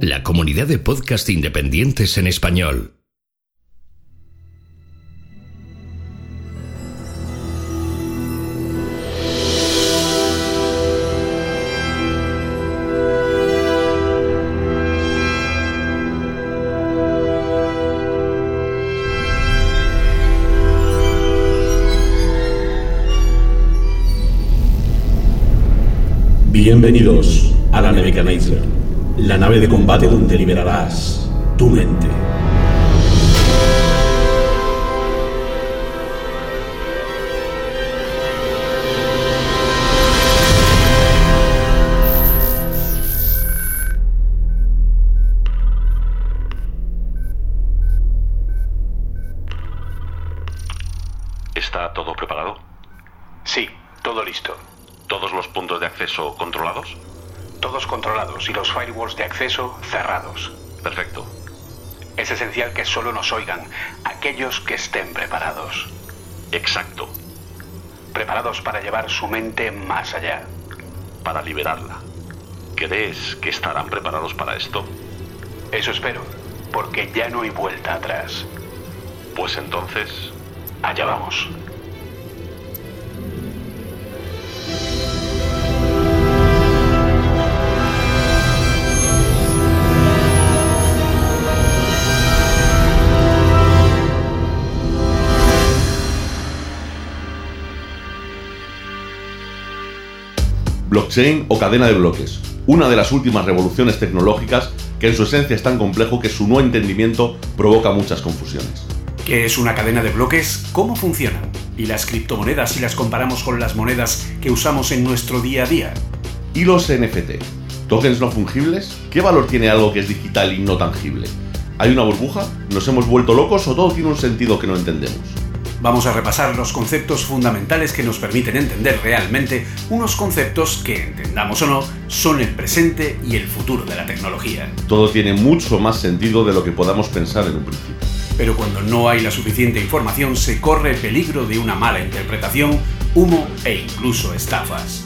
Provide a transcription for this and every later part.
La comunidad de podcast independientes en español. Bienvenidos a la Nebuchadnezzar, la nave de combate donde liberarás tu mente. Acceso cerrados. Perfecto. Es esencial que solo nos oigan aquellos que estén preparados. Exacto. Preparados para llevar su mente más allá. Para liberarla. ¿Crees que estarán preparados para esto? Eso espero, porque ya no hay vuelta atrás. Pues entonces... Allá vamos. Blockchain o cadena de bloques, una de las últimas revoluciones tecnológicas que en su esencia es tan complejo que su no entendimiento provoca muchas confusiones. ¿Qué es una cadena de bloques? ¿Cómo funcionan? ¿Y las criptomonedas si las comparamos con las monedas que usamos en nuestro día a día? ¿Y los NFT? ¿Tokens no fungibles? ¿Qué valor tiene algo que es digital y no tangible? ¿Hay una burbuja? ¿Nos hemos vuelto locos o todo tiene un sentido que no entendemos? Vamos a repasar los conceptos fundamentales que nos permiten entender realmente unos conceptos que, entendamos o no, son el presente y el futuro de la tecnología. Todo tiene mucho más sentido de lo que podamos pensar en un principio. Pero cuando no hay la suficiente información se corre peligro de una mala interpretación, humo e incluso estafas.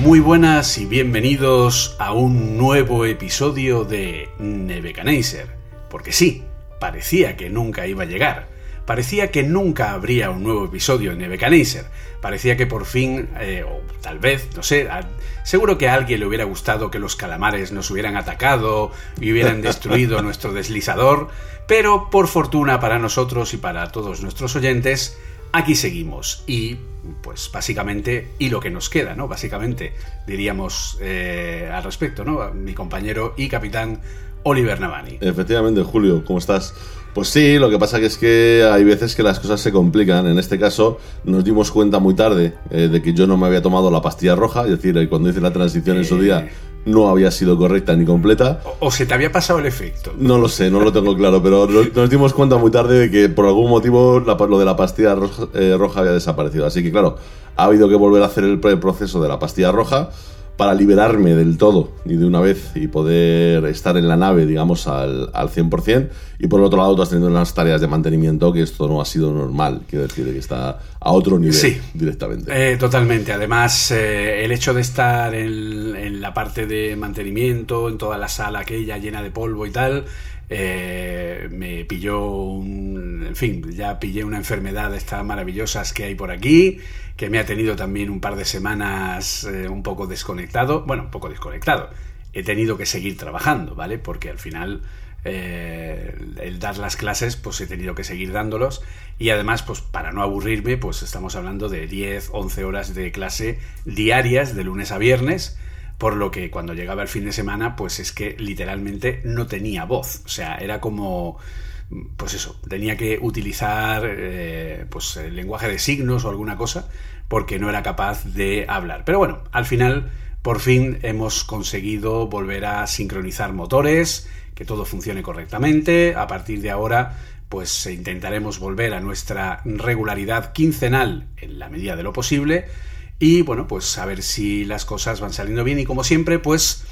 Muy buenas y bienvenidos a un nuevo episodio de Nebuchadnezzar. Porque sí, parecía que nunca iba a llegar. Parecía que nunca habría un nuevo episodio en Nebuchadnezzar. Parecía que por fin, eh, o tal vez, no sé, a- seguro que a alguien le hubiera gustado que los calamares nos hubieran atacado y hubieran destruido nuestro deslizador, pero por fortuna para nosotros y para todos nuestros oyentes, aquí seguimos. Y, pues básicamente, y lo que nos queda, ¿no? Básicamente, diríamos eh, al respecto, ¿no? Mi compañero y capitán Oliver Navani. Efectivamente, Julio, ¿cómo estás? Pues sí, lo que pasa que es que hay veces que las cosas se complican. En este caso, nos dimos cuenta muy tarde eh, de que yo no me había tomado la pastilla roja, es decir, eh, cuando hice la transición en su Eh. día no había sido correcta ni completa. O, o se te había pasado el efecto. No lo sé, no lo tengo claro, pero nos, nos dimos cuenta muy tarde de que por algún motivo la- lo de la pastilla roja, eh, roja había desaparecido. Así que claro, ha habido que volver a hacer el proceso de la pastilla roja para liberarme del todo y de una vez y poder estar en la nave, digamos, al, al 100%. Y por el otro lado, tú has tenido unas tareas de mantenimiento que esto no ha sido normal, quiero decir, que está a otro nivel Sí. directamente. Eh, totalmente. Además, eh, el hecho de estar en, en la parte de mantenimiento, en toda la sala aquella llena de polvo y tal, eh, me pilló un... En fin, ya pillé una enfermedad de estas maravillosas que hay por aquí, que me ha tenido también un par de semanas eh, un poco desconectado. Bueno, un poco desconectado. He tenido que seguir trabajando, ¿vale? Porque al final eh, el dar las clases, pues he tenido que seguir dándolos. Y además, pues para no aburrirme, pues estamos hablando de 10, 11 horas de clase diarias, de lunes a viernes. Por lo que cuando llegaba el fin de semana, pues es que literalmente no tenía voz. O sea, era como. Pues eso, tenía que utilizar eh, pues el lenguaje de signos o alguna cosa, porque no era capaz de hablar. Pero bueno, al final, por fin hemos conseguido volver a sincronizar motores, que todo funcione correctamente. A partir de ahora, pues intentaremos volver a nuestra regularidad quincenal en la medida de lo posible. Y bueno, pues a ver si las cosas van saliendo bien. Y como siempre, pues,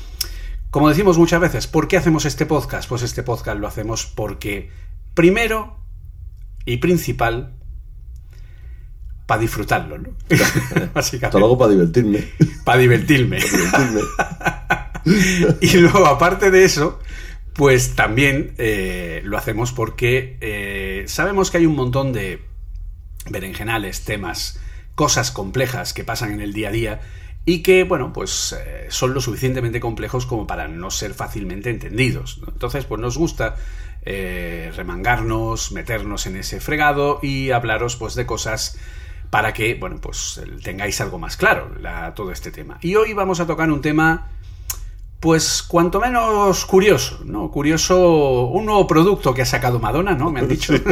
como decimos muchas veces, ¿por qué hacemos este podcast? Pues este podcast lo hacemos porque, primero y principal, para disfrutarlo, ¿no? Hasta luego para divertirme. Para divertirme. divertirme. y luego, aparte de eso, pues también eh, lo hacemos porque eh, sabemos que hay un montón de berenjenales, temas, cosas complejas que pasan en el día a día y que, bueno, pues eh, son lo suficientemente complejos como para no ser fácilmente entendidos. Entonces, pues nos gusta eh, remangarnos, meternos en ese fregado y hablaros pues de cosas para que, bueno, pues tengáis algo más claro la, todo este tema. Y hoy vamos a tocar un tema pues cuanto menos curioso, ¿no? Curioso, un nuevo producto que ha sacado Madonna, ¿no? Me han dicho.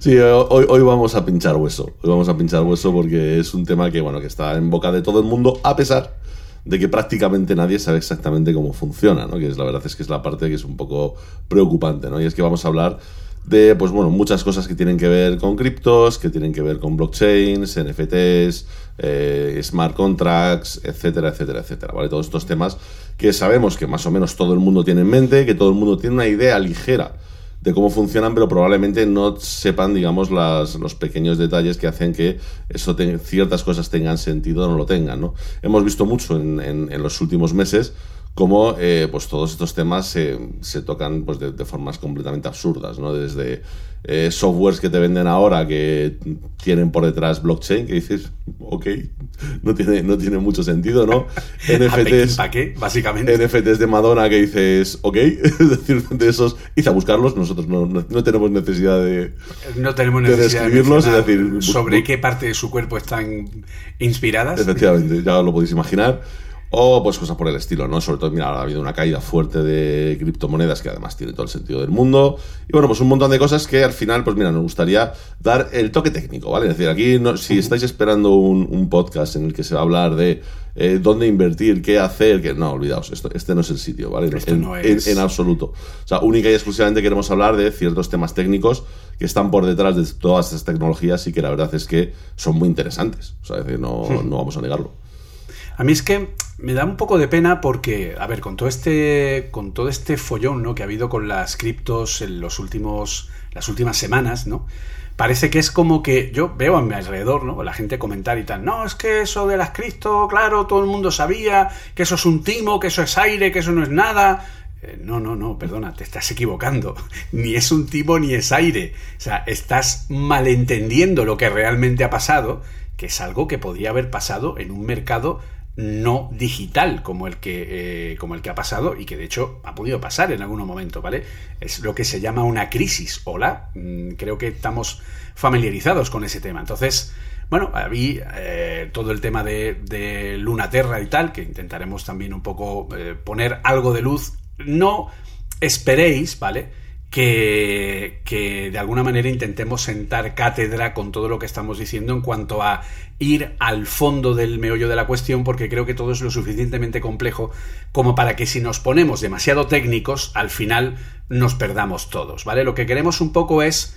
Sí, hoy, hoy vamos a pinchar hueso. Hoy vamos a pinchar hueso porque es un tema que, bueno, que está en boca de todo el mundo, a pesar de que prácticamente nadie sabe exactamente cómo funciona, ¿no? Que es la verdad es que es la parte que es un poco preocupante, ¿no? Y es que vamos a hablar de, pues bueno, muchas cosas que tienen que ver con criptos, que tienen que ver con blockchains, NFTs, eh, smart contracts, etcétera, etcétera, etcétera, ¿vale? Todos estos temas que sabemos que más o menos todo el mundo tiene en mente, que todo el mundo tiene una idea ligera de cómo funcionan, pero probablemente no sepan, digamos, las, los pequeños detalles que hacen que eso ciertas cosas tengan sentido o no lo tengan, ¿no? Hemos visto mucho en, en los últimos meses cómo eh, pues todos estos temas se, se tocan pues de, de, formas completamente absurdas, ¿no? Desde eh, softwares que te venden ahora que tienen por detrás blockchain, que dices, ok, no tiene, no tiene mucho sentido, ¿no? NFTs. ¿Para qué? Básicamente. NFTs de Madonna que dices, ok, es decir, de esos, hice a buscarlos, nosotros no, no, no, tenemos necesidad de, no tenemos necesidad de describirlos, de es decir, sobre qué parte de su cuerpo están inspiradas. Efectivamente, ya lo podéis imaginar. O pues cosas por el estilo, ¿no? Sobre todo, mira, ha habido una caída fuerte de criptomonedas que además tiene todo el sentido del mundo. Y bueno, pues un montón de cosas que al final, pues mira, nos gustaría dar el toque técnico, ¿vale? Es decir, aquí no, si estáis esperando un, un, podcast en el que se va a hablar de eh, dónde invertir, qué hacer, que no, olvidaos, esto, este no es el sitio, ¿vale? Esto en, no es... en, en, absoluto. O sea, única y exclusivamente queremos hablar de ciertos temas técnicos que están por detrás de todas estas tecnologías y que la verdad es que son muy interesantes. O sea, es decir, no, no vamos a negarlo. A mí es que me da un poco de pena porque, a ver, con todo este, con todo este follón ¿no? que ha habido con las criptos en los últimos, las últimas semanas, ¿no? Parece que es como que yo veo a mi alrededor, ¿no? La gente comentar y tal. No, es que eso de las cripto, claro, todo el mundo sabía que eso es un timo, que eso es aire, que eso no es nada. Eh, no, no, no, perdona, te estás equivocando. Ni es un timo ni es aire. O sea, estás malentendiendo lo que realmente ha pasado, que es algo que podría haber pasado en un mercado no digital como el que eh, como el que ha pasado y que de hecho ha podido pasar en algún momento, ¿vale? Es lo que se llama una crisis. Hola, mm, creo que estamos familiarizados con ese tema. Entonces, bueno, había eh, todo el tema de, de Lunaterra y tal, que intentaremos también un poco eh, poner algo de luz. No esperéis, ¿vale? Que, que, de alguna manera intentemos sentar cátedra con todo lo que estamos diciendo en cuanto a ir al fondo del meollo de la cuestión, porque creo que todo es lo suficientemente complejo como para que si nos ponemos demasiado técnicos, al final nos perdamos todos, ¿vale? Lo que queremos un poco es,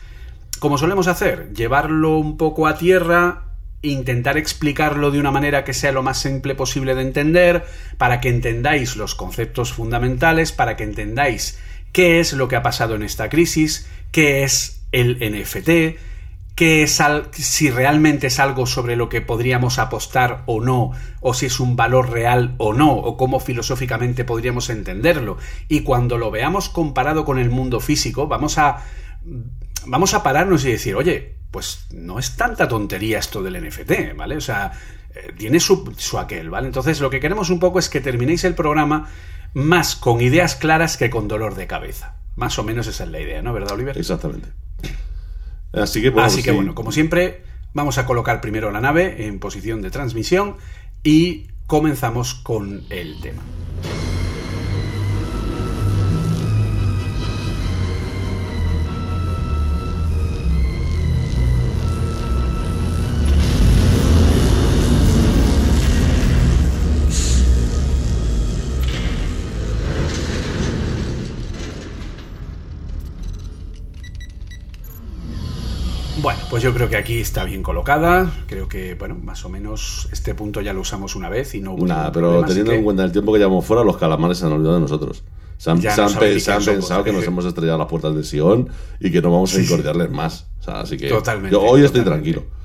como solemos hacer, llevarlo un poco a tierra, intentar explicarlo de una manera que sea lo más simple posible de entender, para que entendáis los conceptos fundamentales, para que entendáis qué es lo que ha pasado en esta crisis, qué es el NFT, qué es si realmente es algo sobre lo que podríamos apostar o no, o si es un valor real o no, o cómo filosóficamente podríamos entenderlo. Y cuando lo veamos comparado con el mundo físico, vamos a vamos a pararnos y decir, oye, pues no es tanta tontería esto del NFT, ¿vale? O sea, eh, tiene su, su aquel, ¿vale? Entonces lo que queremos un poco es que terminéis el programa más con ideas claras que con dolor de cabeza. Más o menos esa es la idea, ¿no? ¿Verdad, Oliver? Exactamente. Así que, bueno, Así que sí. bueno, como siempre, vamos a colocar primero la nave en posición de transmisión y comenzamos con el tema. Pues yo creo que aquí está bien colocada. Creo que, bueno, más o menos este punto ya lo usamos una vez y no hubo Nada, pero teniendo en cuenta el tiempo que llevamos fuera, los calamares se han olvidado de nosotros. Se han, Ya se no han saben pe- ni se han quién somos, pensado que nos hemos estrellado las puertas de Sion y que no vamos a incordiarles más. O sea, así que Totalmente, yo hoy estoy totalmente. tranquilo.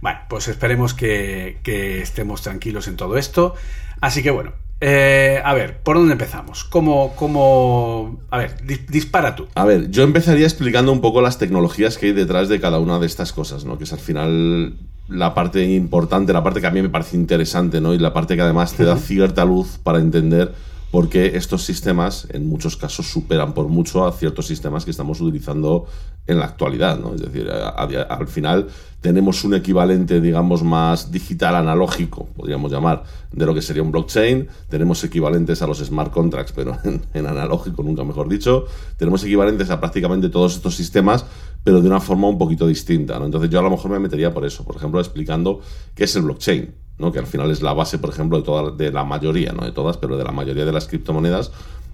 Bueno, pues esperemos que, que estemos tranquilos en todo esto. Así que bueno, eh, a ver, ¿por dónde empezamos? ¿Cómo, cómo... A ver, dis- dispara tú. A ver, yo empezaría explicando un poco las tecnologías que hay detrás de cada una de estas cosas, ¿no? Que es al final la parte importante, la parte que a mí me parece interesante, ¿no? Y la parte que además te da cierta luz para entender por qué estos sistemas en muchos casos superan por mucho a ciertos sistemas que estamos utilizando en la actualidad, ¿no? Es decir, al final tenemos un equivalente, digamos, más digital, analógico, podríamos llamar, de lo que sería un blockchain. Tenemos equivalentes a los smart contracts, pero en, analógico, nunca mejor dicho. Tenemos equivalentes a prácticamente todos estos sistemas, pero de una forma un poquito distinta. Entonces yo a lo mejor me metería por eso, por ejemplo, explicando qué es el blockchain, ¿no? que al final es la base, por ejemplo, de, toda, de la mayoría, no de todas, pero de la mayoría de las criptomonedas,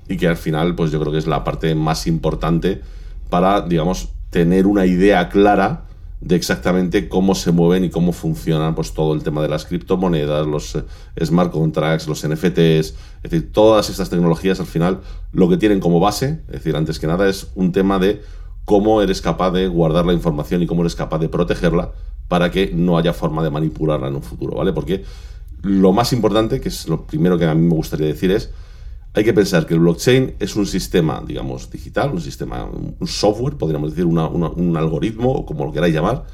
y que al final, pues yo creo que es la parte más importante para, digamos, tener una idea clara de exactamente cómo se mueven y cómo funcionan pues todo el tema de las criptomonedas, los eh, smart contracts, los NFTs, es decir, todas estas tecnologías al final lo que tienen como base, es decir, antes que nada es un tema de cómo eres capaz de guardar la información y cómo eres capaz de protegerla para que no haya forma de manipularla en un futuro, ¿vale? Porque lo más importante, que es lo primero que a mí me gustaría decir es hay que pensar que el blockchain es un sistema, digamos, digital, un sistema, un software, podríamos decir, un algoritmo, o como lo queráis llamar,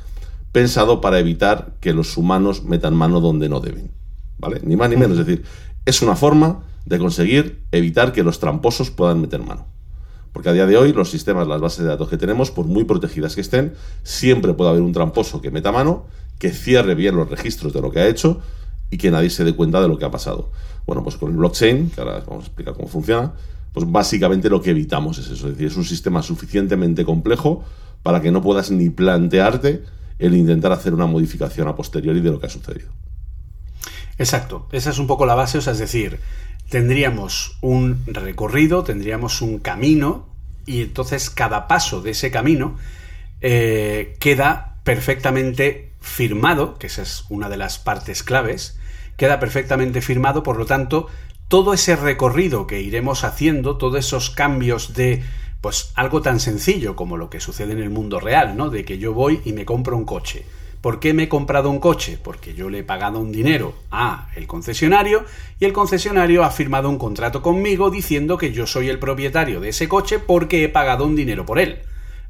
pensado para evitar que los humanos metan mano donde no deben. ¿Vale? Ni más ni menos. Es decir, es una forma de conseguir evitar que los tramposos puedan meter mano. Porque a día de hoy los sistemas, las bases de datos que tenemos, por muy protegidas que estén, siempre puede haber un tramposo que meta mano, que cierre bien los registros de lo que ha hecho y que nadie se dé cuenta de lo que ha pasado. Bueno, pues con el blockchain, que ahora vamos a explicar cómo funciona, pues básicamente lo que evitamos es eso. Es decir, es un sistema suficientemente complejo para que no puedas ni plantearte el intentar hacer una modificación a posteriori de lo que ha sucedido. Exacto, esa es un poco la base, o sea, es decir, tendríamos un recorrido, tendríamos un camino, y entonces cada paso de ese camino eh, queda perfectamente firmado, que esa es una de las partes claves, queda perfectamente firmado, por lo tanto, todo ese recorrido que iremos haciendo, todos esos cambios de pues algo tan sencillo como lo que sucede en el mundo real, ¿no? De que yo voy y me compro un coche. ¿Por qué me he comprado un coche? Porque yo le he pagado un dinero a el concesionario y el concesionario ha firmado un contrato conmigo diciendo que yo soy el propietario de ese coche porque he pagado un dinero por él.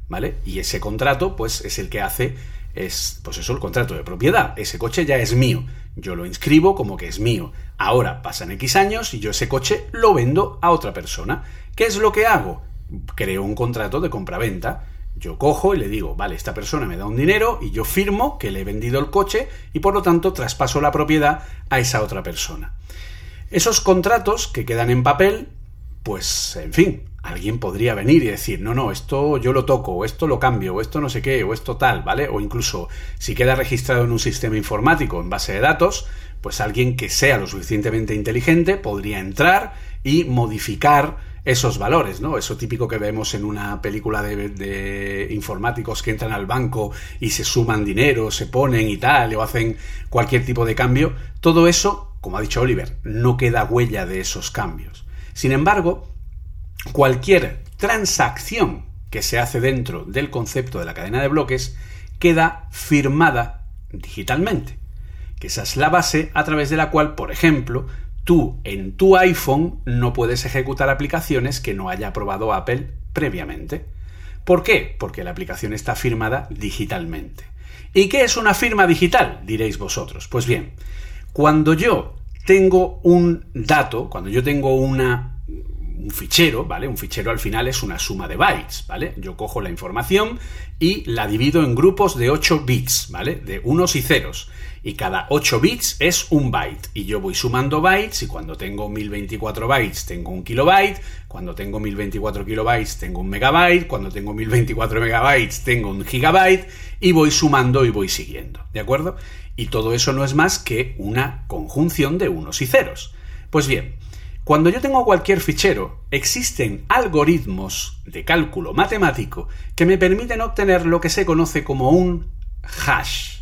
¿Vale? Y ese contrato, pues, es el que hace, es, pues eso, el contrato de propiedad. Ese coche ya es mío. Yo lo inscribo como que es mío. Ahora pasan X años y yo ese coche lo vendo a otra persona. ¿Qué es lo que hago? Creo un contrato de compraventa. Yo cojo y le digo, vale, esta persona me da un dinero y yo firmo que le he vendido el coche y por lo tanto traspaso la propiedad a esa otra persona. Esos contratos que quedan en papel, pues, en fin, alguien podría venir y decir, no, no, esto yo lo toco, o esto lo cambio, o esto no sé qué, o esto tal, ¿vale? O incluso si queda registrado en un sistema informático en base de datos, pues alguien que sea lo suficientemente inteligente podría entrar y modificar esos valores, ¿no? Eso típico que vemos en una película de, de, informáticos que entran al banco y se suman dinero, se ponen y tal, o hacen cualquier tipo de cambio. Todo eso, como ha dicho Oliver, no queda huella de esos cambios. Sin embargo, cualquier transacción que se hace dentro del concepto de la cadena de bloques queda firmada digitalmente. Que esa es la base a través de la cual, por ejemplo, tú en tu iPhone no puedes ejecutar aplicaciones que no haya aprobado Apple previamente. ¿Por qué? Porque la aplicación está firmada digitalmente. ¿Y qué es una firma digital? Diréis vosotros. Pues bien, cuando yo tengo un dato, cuando yo tengo una un fichero, ¿vale? Un fichero al final es una suma de bytes, ¿vale? Yo cojo la información y la divido en grupos de 8 bits, ¿vale? De unos y ceros. Y cada 8 bits es un byte. Y yo voy sumando bytes y cuando tengo 1024 bytes tengo un kilobyte, cuando tengo 1024 kilobytes tengo un megabyte, cuando tengo 1024 megabytes tengo un gigabyte y voy sumando y voy siguiendo, ¿de acuerdo? Y todo eso no es más que una conjunción de unos y ceros. Pues bien, cuando yo tengo cualquier fichero, existen algoritmos de cálculo matemático que me permiten obtener lo que se conoce como un hash.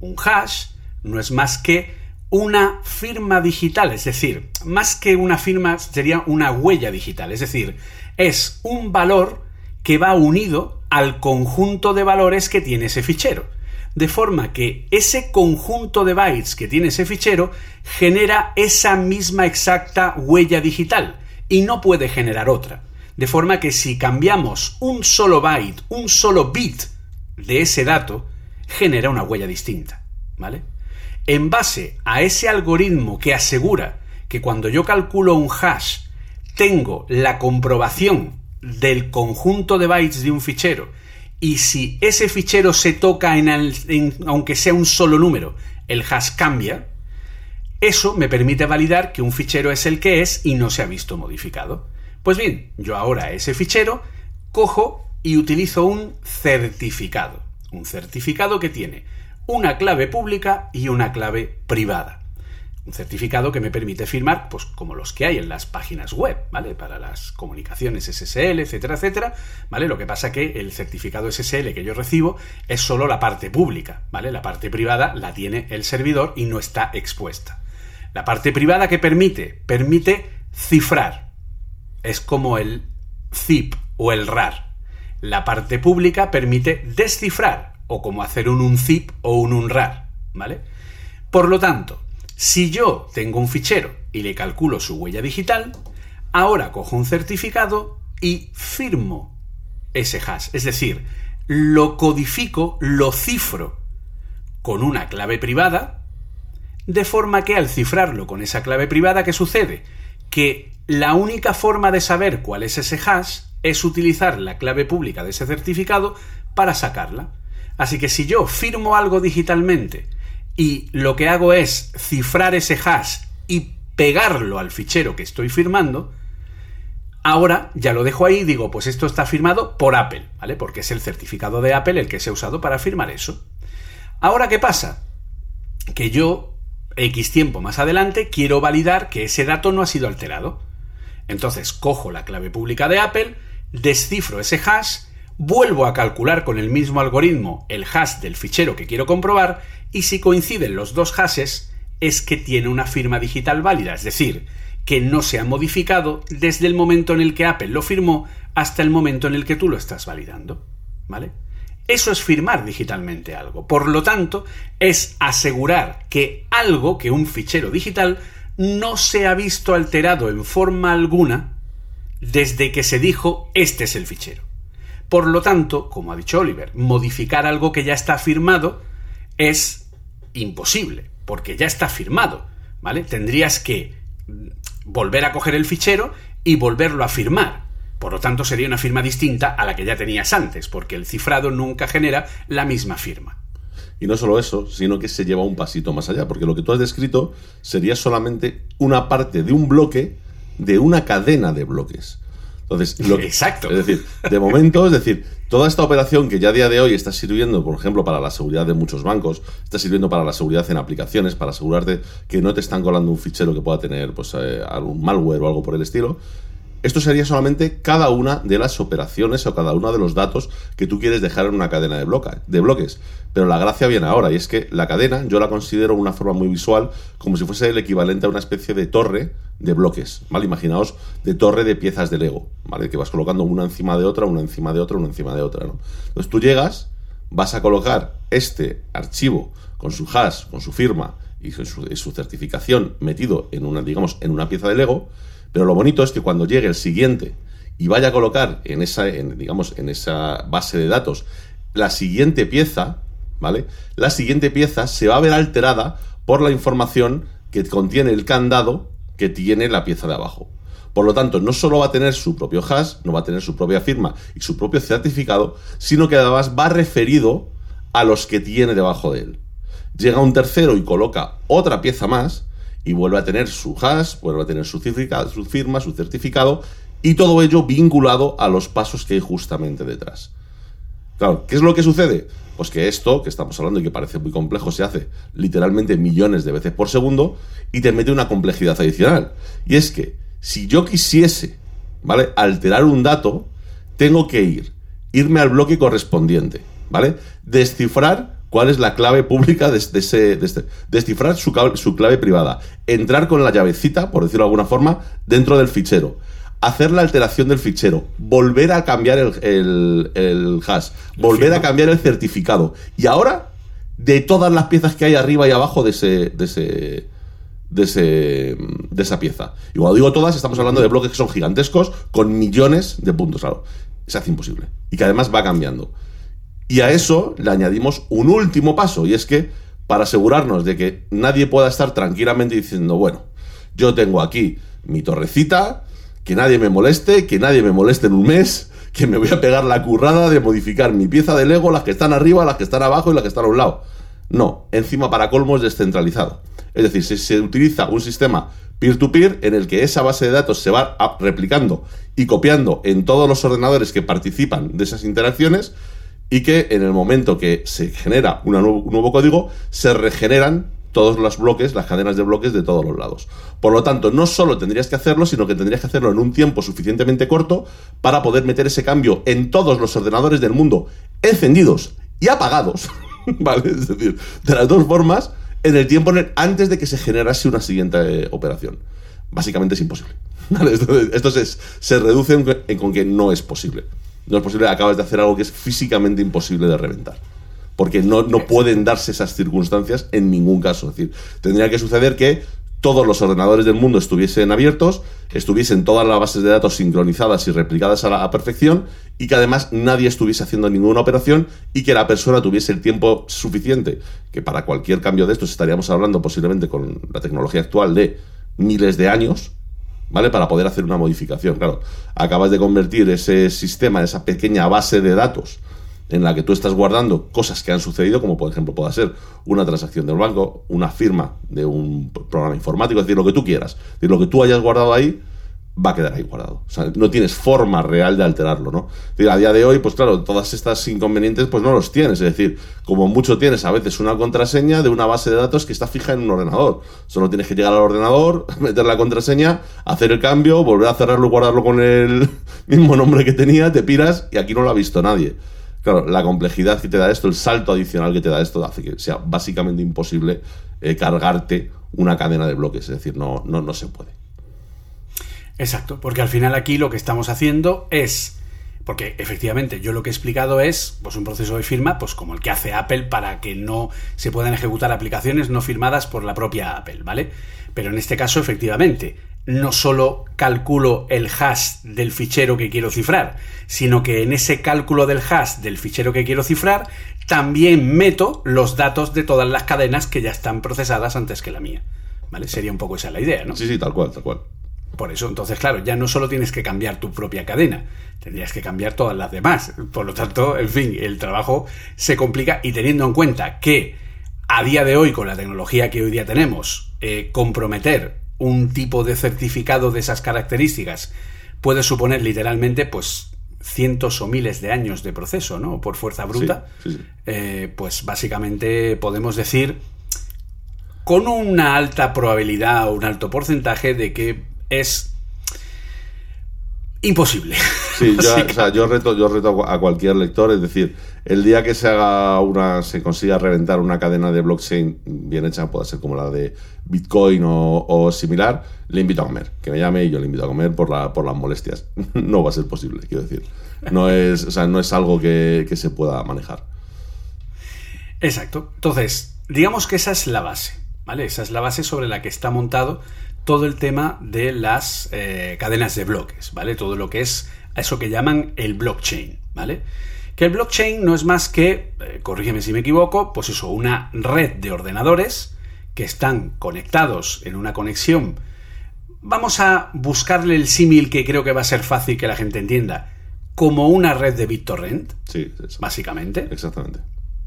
Un hash no es más que una firma digital, es decir, más que una firma sería una huella digital, es decir, es un valor que va unido al conjunto de valores que tiene ese fichero. De forma que ese conjunto de bytes que tiene ese fichero genera esa misma exacta huella digital y no puede generar otra. De forma que si cambiamos un solo byte, un solo bit de ese dato, genera una huella distinta. ¿Vale? En base a ese algoritmo que asegura que cuando yo calculo un hash tengo la comprobación del conjunto de bytes de un fichero y si ese fichero se toca en, aunque sea un solo número, el hash cambia, eso me permite validar que un fichero es el que es y no se ha visto modificado. Pues bien, yo ahora ese fichero cojo y utilizo un certificado. Un certificado que tiene una clave pública y una clave privada. Un certificado que me permite firmar, pues como los que hay en las páginas web, ¿vale? Para las comunicaciones SSL, etcétera, etcétera, ¿vale? Lo que pasa que el certificado SSL que yo recibo es solo la parte pública, ¿vale? La parte privada la tiene el servidor y no está expuesta. La parte privada que permite, permite cifrar. Es como el zip o el RAR. La parte pública permite descifrar, o como hacer un unzip o un unrar, ¿vale? Por lo tanto, si yo tengo un fichero y le calculo su huella digital, ahora cojo un certificado y firmo ese hash. Es decir, lo codifico, lo cifro con una clave privada, de forma que al cifrarlo con esa clave privada, ¿qué sucede? Que la única forma de saber cuál es ese hash es utilizar la clave pública de ese certificado para sacarla. Así que si yo firmo algo digitalmente y lo que hago es cifrar ese hash y pegarlo al fichero que estoy firmando, ahora ya lo dejo ahí y digo, pues esto está firmado por Apple, ¿vale? Porque es el certificado de Apple el que se ha usado para firmar eso. Ahora, ¿qué pasa? Que yo, X tiempo más adelante, quiero validar que ese dato no ha sido alterado. Entonces, cojo la clave pública de Apple, descifro ese hash, vuelvo a calcular con el mismo algoritmo el hash del fichero que quiero comprobar y si coinciden los dos hashes es que tiene una firma digital válida, es decir, que no se ha modificado desde el momento en el que Apple lo firmó hasta el momento en el que tú lo estás validando. ¿Vale? Eso es firmar digitalmente algo. Por lo tanto, es asegurar que algo, que un fichero digital, no se ha visto alterado en forma alguna desde que se dijo este es el fichero. Por lo tanto, como ha dicho Oliver, modificar algo que ya está firmado es imposible, porque ya está firmado, ¿vale? Tendrías que volver a coger el fichero y volverlo a firmar. Por lo tanto, sería una firma distinta a la que ya tenías antes, porque el cifrado nunca genera la misma firma. Y no solo eso, sino que se lleva un pasito más allá, porque lo que tú has descrito sería solamente una parte de un bloque de una cadena de bloques. Entonces, lo Exacto. Es decir, de momento, es decir, toda esta operación que ya a día de hoy está sirviendo, por ejemplo, para la seguridad de muchos bancos, está sirviendo para la seguridad en aplicaciones, para asegurarte que no te están colando un fichero que pueda tener pues, eh, algún malware o algo por el estilo. Esto sería solamente cada una de las operaciones o cada uno de los datos que tú quieres dejar en una cadena de, de bloques. Pero la gracia viene ahora, y es que la cadena yo la considero una forma muy visual, como si fuese el equivalente a una especie de torre de bloques, ¿vale? Imaginaos de torre de piezas de Lego, ¿vale? Que vas colocando una encima de otra, una encima de otra, una encima de otra, ¿no? Entonces tú llegas, vas a colocar este archivo con su hash, con su firma y su, su certificación metido en una, digamos, en una pieza de Lego, pero lo bonito es que cuando llegue el siguiente y vaya a colocar en esa, digamos, en esa base de datos la siguiente pieza, ¿vale? La siguiente pieza se va a ver alterada por la información que contiene el candado que tiene la pieza de abajo. Por lo tanto, no solo va a tener su propio hash, no va a tener su propia firma y su propio certificado, sino que además va referido a los que tiene debajo de él. Llega un tercero y coloca otra pieza más, y vuelve a tener su hash, vuelve a tener su, su firma, su certificado y todo ello vinculado a los pasos que hay justamente detrás. Claro, ¿qué es lo que sucede? Pues que esto, que estamos hablando y que parece muy complejo, se hace literalmente millones de veces por segundo y te mete una complejidad adicional. Y es que si yo quisiese, ¿vale? Alterar un dato, tengo que ir, irme al bloque correspondiente, ¿vale? Descifrar cuál es la clave pública de, de ese, de este- descifrar su, clave privada, entrar con la llavecita, por decirlo de alguna forma, dentro del fichero, hacer la alteración del fichero, volver a cambiar el, el- el hash, volver a cambiar el certificado. Y ahora, de todas las piezas que hay arriba y abajo de ese, de ese, de, ese, de esa pieza. Y cuando digo todas, estamos hablando de bloques que son gigantescos, con millones de puntos. Claro, se hace imposible. Y que además va cambiando. Y a eso le añadimos un último paso, y es que para asegurarnos de que nadie pueda estar tranquilamente diciendo, bueno, yo tengo aquí mi torrecita, que nadie me moleste, que nadie me moleste en un mes, que me voy a pegar la currada de modificar mi pieza de Lego, las que están arriba, las que están abajo y las que están a un lado. No, encima para colmo es descentralizado. Es decir, se, se utiliza un sistema peer-to-peer en el que esa base de datos se va replicando y copiando en todos los ordenadores que participan de esas interacciones y que en el momento que se genera un nuevo código, se regeneran todos los bloques, las cadenas de bloques de todos los lados. Por lo tanto, no solo tendrías que hacerlo, sino que tendrías que hacerlo en un tiempo suficientemente corto para poder meter ese cambio en todos los ordenadores del mundo encendidos y apagados. ¿Vale? Es decir, de las dos formas, en el tiempo antes de que se generase una siguiente eh, operación. Básicamente es imposible. Esto, se, reduce en, en con que no es posible. No es posible, acabas de hacer algo que es físicamente imposible de reventar. Porque no, no pueden darse esas circunstancias en ningún caso. Es decir, tendría que suceder que todos los ordenadores del mundo estuviesen abiertos, estuviesen todas las bases de datos sincronizadas y replicadas a la a perfección, y que además nadie estuviese haciendo ninguna operación y que la persona tuviese el tiempo suficiente, que para cualquier cambio de estos estaríamos hablando posiblemente con la tecnología actual de miles de años, ¿vale? Para poder hacer una modificación. Claro, acabas de convertir ese sistema, esa pequeña base de datos en la que tú estás guardando cosas que han sucedido, como por ejemplo pueda ser una transacción del banco, una firma de un programa informático, es decir, lo que tú quieras. Es decir, lo que tú hayas guardado ahí va a quedar ahí guardado. O sea, no tienes forma real de alterarlo, ¿no? A día de hoy, pues claro, todas estas inconvenientes pues no los tienes. Es decir, como mucho tienes a veces una contraseña de una base de datos que está fija en un ordenador. Solo tienes que llegar al ordenador, meter la contraseña, hacer el cambio, volver a cerrarlo y guardarlo con el mismo nombre que tenía, te piras y aquí no lo ha visto nadie. Claro, la complejidad que te da esto, el salto adicional que te da esto, hace que sea básicamente imposible eh, cargarte una cadena de bloques. Es decir, no, no, no se puede. Exacto, porque al final aquí lo que estamos haciendo es, porque efectivamente yo lo que he explicado es pues un proceso de firma, pues como el que hace Apple para que no se puedan ejecutar aplicaciones no firmadas por la propia Apple, ¿vale? Pero en este caso efectivamente no solo calculo el hash del fichero que quiero cifrar, sino que en ese cálculo del hash del fichero que quiero cifrar también meto los datos de todas las cadenas que ya están procesadas antes que la mía. ¿Vale? Sería un poco esa la idea, ¿no? Sí, sí, tal cual, tal cual. Por eso, entonces, claro, ya no solo tienes que cambiar tu propia cadena, tendrías que cambiar todas las demás. Por lo tanto, en fin, el trabajo se complica y teniendo en cuenta que a día de hoy, con la tecnología que hoy día tenemos, eh, comprometer un tipo de certificado de esas características puede suponer literalmente, pues, cientos o miles de años de proceso, ¿no? Por fuerza bruta. Sí, sí, sí. Eh, pues básicamente podemos decir con una alta probabilidad o un alto porcentaje de que es imposible. Sí, yo, Básicamente. o sea, yo reto, yo reto a cualquier lector, es decir, el día que se haga una, se consiga reventar una cadena de blockchain bien hecha, puede ser como la de Bitcoin o, o similar, le invito a comer, que me llame y yo le invito a comer por, la, por las molestias. No va a ser posible, quiero decir. No es, o sea, no es algo que, que se pueda manejar. Exacto. Entonces, digamos que esa es la base, ¿vale? Esa es la base sobre la que está montado todo el tema de las eh, cadenas de bloques, ¿vale? Todo lo que es eso que llaman el blockchain, ¿vale? Que el blockchain no es más que, eh, corrígeme si me equivoco, pues eso, una red de ordenadores que están conectados en una conexión. Vamos a buscarle el símil que creo que va a ser fácil que la gente entienda, como una red de BitTorrent, Sí, eso. básicamente. exactamente.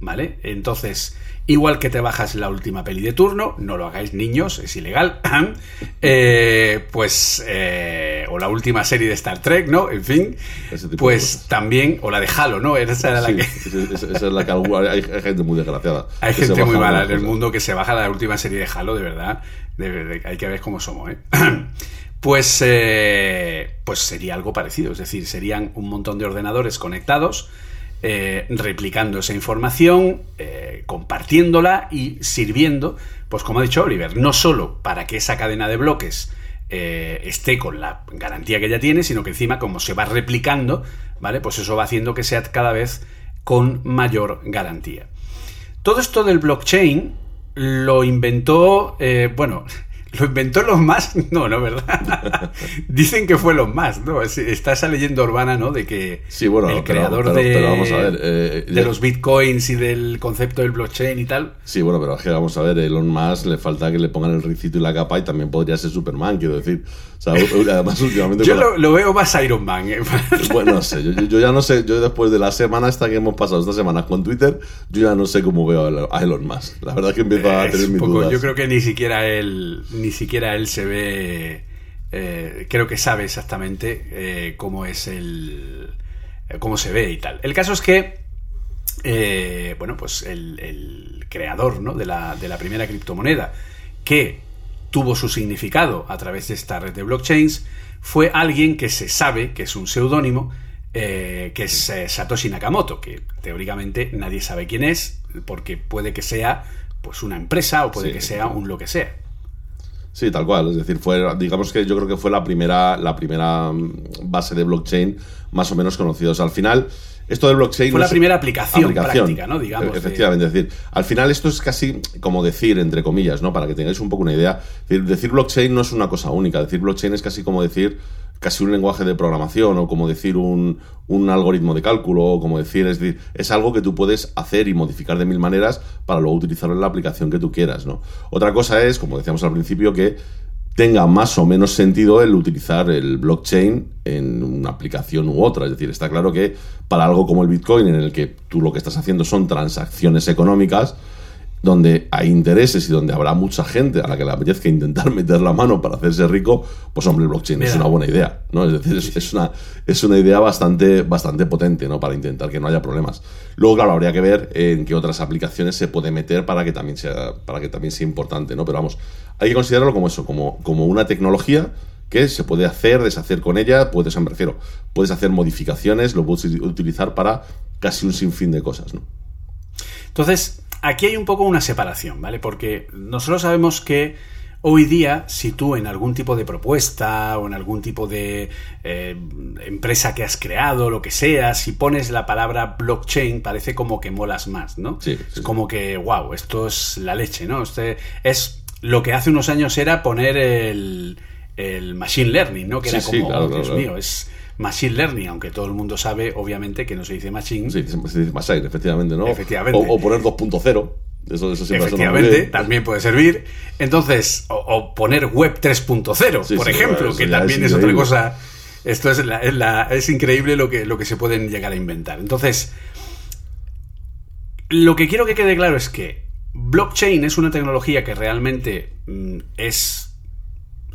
¿Vale? Entonces, igual que te bajas la última peli de turno, no lo hagáis niños, es ilegal. eh, pues, eh, o la última serie de Star Trek, ¿no? En fin, de pues también, o la de Halo, ¿no? Esa era la Sí, que. esa- es la que hay, hay gente muy desgraciada. Hay gente muy mala en el mundo que se baja la última serie de Halo, de verdad. De verdad, hay que ver cómo somos, ¿eh? Pues, eh, pues sería algo parecido, es decir, serían un montón de ordenadores conectados, eh, replicando esa información, eh, compartiéndola y sirviendo, pues como ha dicho Oliver, no solo para que esa cadena de bloques eh, esté con la garantía que ya tiene, sino que encima como se va replicando, ¿vale? Pues eso va haciendo que sea cada vez con mayor garantía. Todo esto del blockchain lo inventó, bueno, ¿Lo inventó los más? No, no, ¿verdad? Dicen que fue los más, ¿no? Está esa leyenda urbana, ¿no? De que sí, bueno, el creador de, vamos a ver, eh, de los bitcoins y del concepto del blockchain y tal. Sí, bueno, pero es que vamos a ver, Elon Musk le falta que le pongan el ricito y la capa y también podría ser Superman, quiero decir. O sea, además últimamente... yo lo, veo más Iron Man. ¿eh? bueno, no sé, yo, ya no sé, yo después de la semana esta que hemos pasado esta semana con Twitter, yo ya no sé cómo veo a Elon Musk. La verdad es que empiezo a tener mis dudas. Yo creo que ni siquiera él ni siquiera él se ve, eh, creo que sabe exactamente eh, cómo es el, eh, cómo se ve y tal. El caso es que, bueno, pues el, creador ¿no? de, la, de la primera criptomoneda que tuvo su significado a través de esta red de blockchains fue alguien que se sabe que es un seudónimo, que es Satoshi Nakamoto, que teóricamente nadie sabe quién es, porque puede que sea pues una empresa o puede que sea un lo que sea. Sí, tal cual. Es decir, fue, digamos que yo creo que fue la primera, la primera mm, base de blockchain más o menos conocidos. al final, esto del blockchain. Fue la primera aplicación, práctica, ¿no? Digamos. Efectivamente, es decir, al final esto es casi como decir, entre comillas, ¿no? Para que tengáis un poco una idea. decir blockchain no es una cosa única. Decir blockchain es casi como decir casi un lenguaje de programación o como decir un, algoritmo de cálculo o como decir, es decir, es algo que tú puedes hacer y modificar de mil maneras para luego utilizarlo en la aplicación que tú quieras, ¿no? Otra cosa es, como decíamos al principio, que tenga más o menos sentido el utilizar el blockchain en una aplicación u otra. Es decir, está claro que para algo como el Bitcoin, en el que tú lo que estás haciendo son transacciones económicas, donde hay intereses y donde habrá mucha gente a la que le apetezca intentar meter la mano para hacerse rico, pues hombre, el blockchain es una buena idea, ¿no? Es decir, es, una, es una idea bastante, bastante potente, ¿no? Para intentar que no haya problemas. Luego, claro, habría que ver en qué otras aplicaciones se puede meter para que también sea, para que también sea importante, ¿no? Pero vamos, hay que considerarlo como eso, como, como una tecnología que se puede hacer, deshacer con ella, puedes, me refiero, puedes hacer modificaciones, lo puedes utilizar para casi un sinfín de cosas, ¿no? Entonces, aquí hay un poco una separación, ¿vale? Porque nosotros sabemos que hoy día, si tú en algún tipo de propuesta o en algún tipo de eh, empresa que has creado, lo que sea, si pones la palabra blockchain, parece como que molas más, ¿no? Sí, es como que, wow, esto es la leche, ¿no? Este es lo que hace unos años era poner el, machine learning, ¿no? Que era como, oh, Dios mío, es Machine Learning, aunque todo el mundo sabe, obviamente, que no se dice Machine. Sí, se dice Machine, efectivamente, ¿no? Efectivamente. O, poner 2.0. Eso, eso Efectivamente, también puede servir. Entonces, o, poner Web 3.0, por ejemplo, que también es, otra cosa. Esto es, es, increíble lo que, lo que se pueden llegar a inventar. Entonces, lo que quiero que quede claro es que blockchain es una tecnología que realmente mm, es.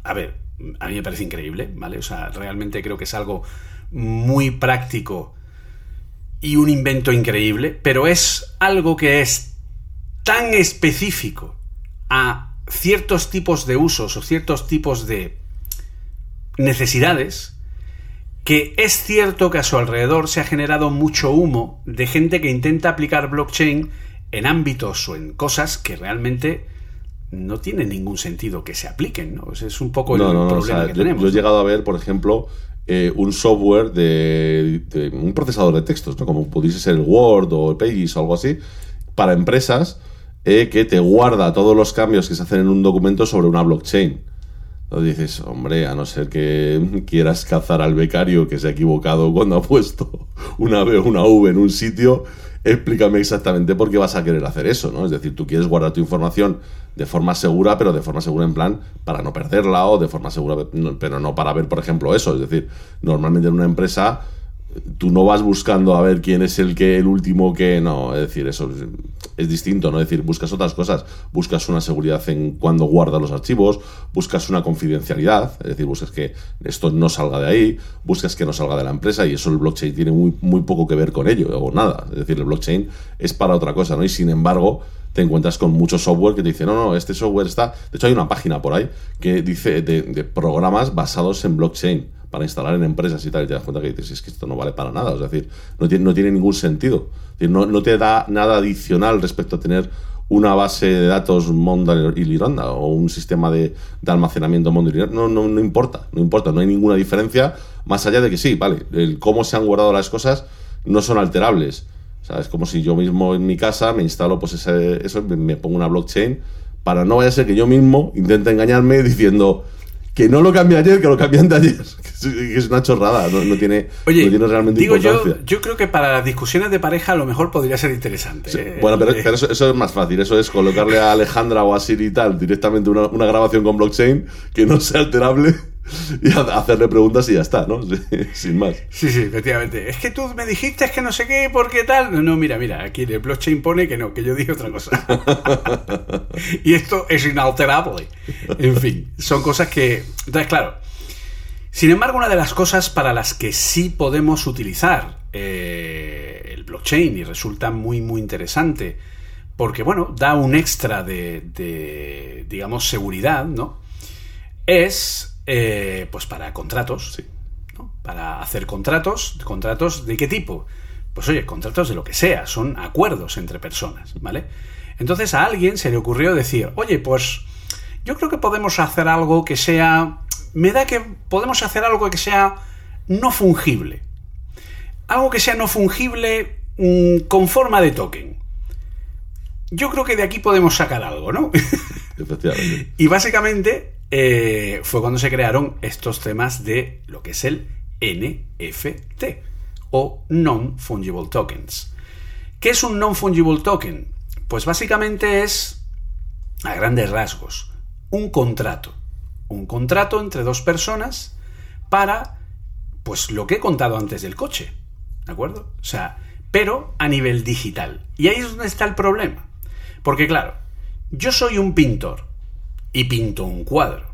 A ver, a mí me parece increíble, ¿vale? O sea, realmente creo que es algo muy práctico y un invento increíble, pero es algo que es tan específico a ciertos tipos de usos o ciertos tipos de necesidades que es cierto que a su alrededor se ha generado mucho humo de gente que intenta aplicar blockchain en ámbitos o en cosas que realmente no tiene ningún sentido que se apliquen, ¿no? es un poco el problema que tenemos. Yo he llegado a ver, por ejemplo, eh, un software de, un procesador de textos, ¿no? Como pudiese ser el Word o el Pages o algo así, para empresas eh, que te guarda todos los cambios que se hacen en un documento sobre una blockchain. Entonces dices, hombre, a no ser que quieras cazar al becario que se ha equivocado cuando ha puesto una B o una V en un sitio, explícame exactamente por qué vas a querer hacer eso, ¿no? Es decir, tú quieres guardar tu información de forma segura, pero de forma segura en plan para no perderla o de forma segura, pero no para ver, por ejemplo, eso. Es decir, normalmente en una empresa tú no vas buscando a ver quién es el que el último que no, es decir, eso es, distinto, ¿no? Es decir, buscas otras cosas, buscas una seguridad en cuando guardas los archivos, buscas una confidencialidad, es decir, buscas que esto no salga de ahí, buscas que no salga de la empresa y eso el blockchain tiene muy, muy poco que ver con ello o nada, es decir, el blockchain es para otra cosa, ¿no? Y sin embargo, te encuentras con mucho software que te dice, no, no, este software está, de hecho hay una página por ahí que dice de programas basados en blockchain para instalar en empresas y tal, y te das cuenta que dices, es que esto no vale para nada, es decir, no tiene, no tiene ningún sentido, no, te da nada adicional respecto a tener una base de datos Monda y Liranda o un sistema de, de almacenamiento Monda y Liranda. No, no, no importa, no importa, no hay ninguna diferencia más allá de que sí, vale, el cómo se han guardado las cosas no son alterables. O sea, es como si yo mismo en mi casa me instalo pues ese, eso, me pongo una blockchain para no vaya a ser que yo mismo intente engañarme diciendo que no lo cambié ayer, que lo cambié antes de ayer. Es una chorrada, no, no tiene, Oye, no tiene realmente digo yo, importancia. yo creo que para las discusiones de pareja a lo mejor podría ser interesante. Sí, ¿eh? Bueno, pero, Eh, pero eso, eso es más fácil. Eso es colocarle a Alejandra o a Siri y tal directamente una, una grabación con blockchain que no sea alterable y ha- hacerle preguntas y ya está, ¿no? Sin más. Sí, sí, efectivamente. Es que tú me dijiste que no sé qué, ¿por qué tal? No, no, mira, mira, aquí el blockchain pone que no, que yo dije otra cosa. y esto es inalterable. En fin, son cosas que... Entonces, claro. Sin embargo, una de las cosas para las que sí podemos utilizar eh, el blockchain y resulta muy, muy interesante, porque, bueno, da un extra de, de, digamos, seguridad, ¿no? Es, eh, pues, para contratos. Sí. ¿no? Para hacer contratos, contratos de qué tipo? Pues oye, contratos de lo que sea, son acuerdos entre personas, ¿vale? Entonces a alguien se le ocurrió decir, oye, pues yo creo que podemos hacer algo que sea, me da que podemos hacer algo que sea no fungible. Algo que sea no fungible mm, con forma de token. Yo creo que de aquí podemos sacar algo, ¿no? Efectivamente. Y básicamente eh, fue cuando se crearon estos temas de lo que es el NFT o Non-Fungible Tokens. ¿Qué es un Non-Fungible Token? Pues básicamente es, a grandes rasgos, un contrato. Un contrato entre dos personas para, pues lo que he contado antes del coche. ¿De acuerdo? O sea, pero a nivel digital. Y ahí es donde está el problema. Porque claro, yo soy un pintor y pinto un cuadro.